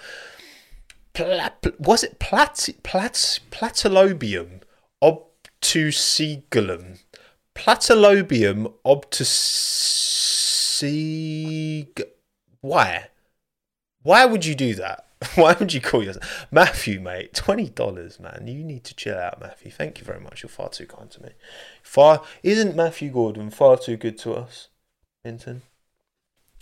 Pla- was it Plat, Plat, Platilobium? obtusculum. Platilobium obtusig. Why? Why would you do that? Why would you call yourself Matthew, mate? Twenty dollars, man. You need to chill out, Matthew. Thank you very much. You're far too kind to me. Far isn't Matthew Gordon far too good to us, Minton?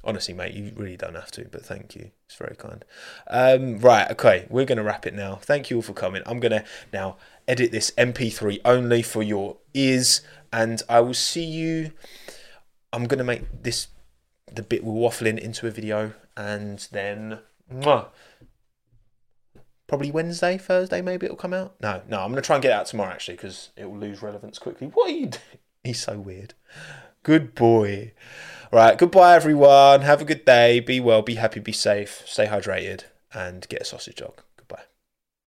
Honestly, mate, you really don't have to, but thank you. It's very kind. Um, right, okay, we're going to wrap it now. Thank you all for coming. I'm going to now edit this MP3 only for your ears, and I will see you. I'm going to make this the bit we're waffling into a video, and then mwah, probably Wednesday, Thursday, maybe it'll come out. No, no, I'm going to try and get out tomorrow actually because it will lose relevance quickly. What are you doing? He's so weird. Good boy. Right, goodbye everyone. Have a good day. Be well, be happy, be safe, stay hydrated, and get a sausage dog.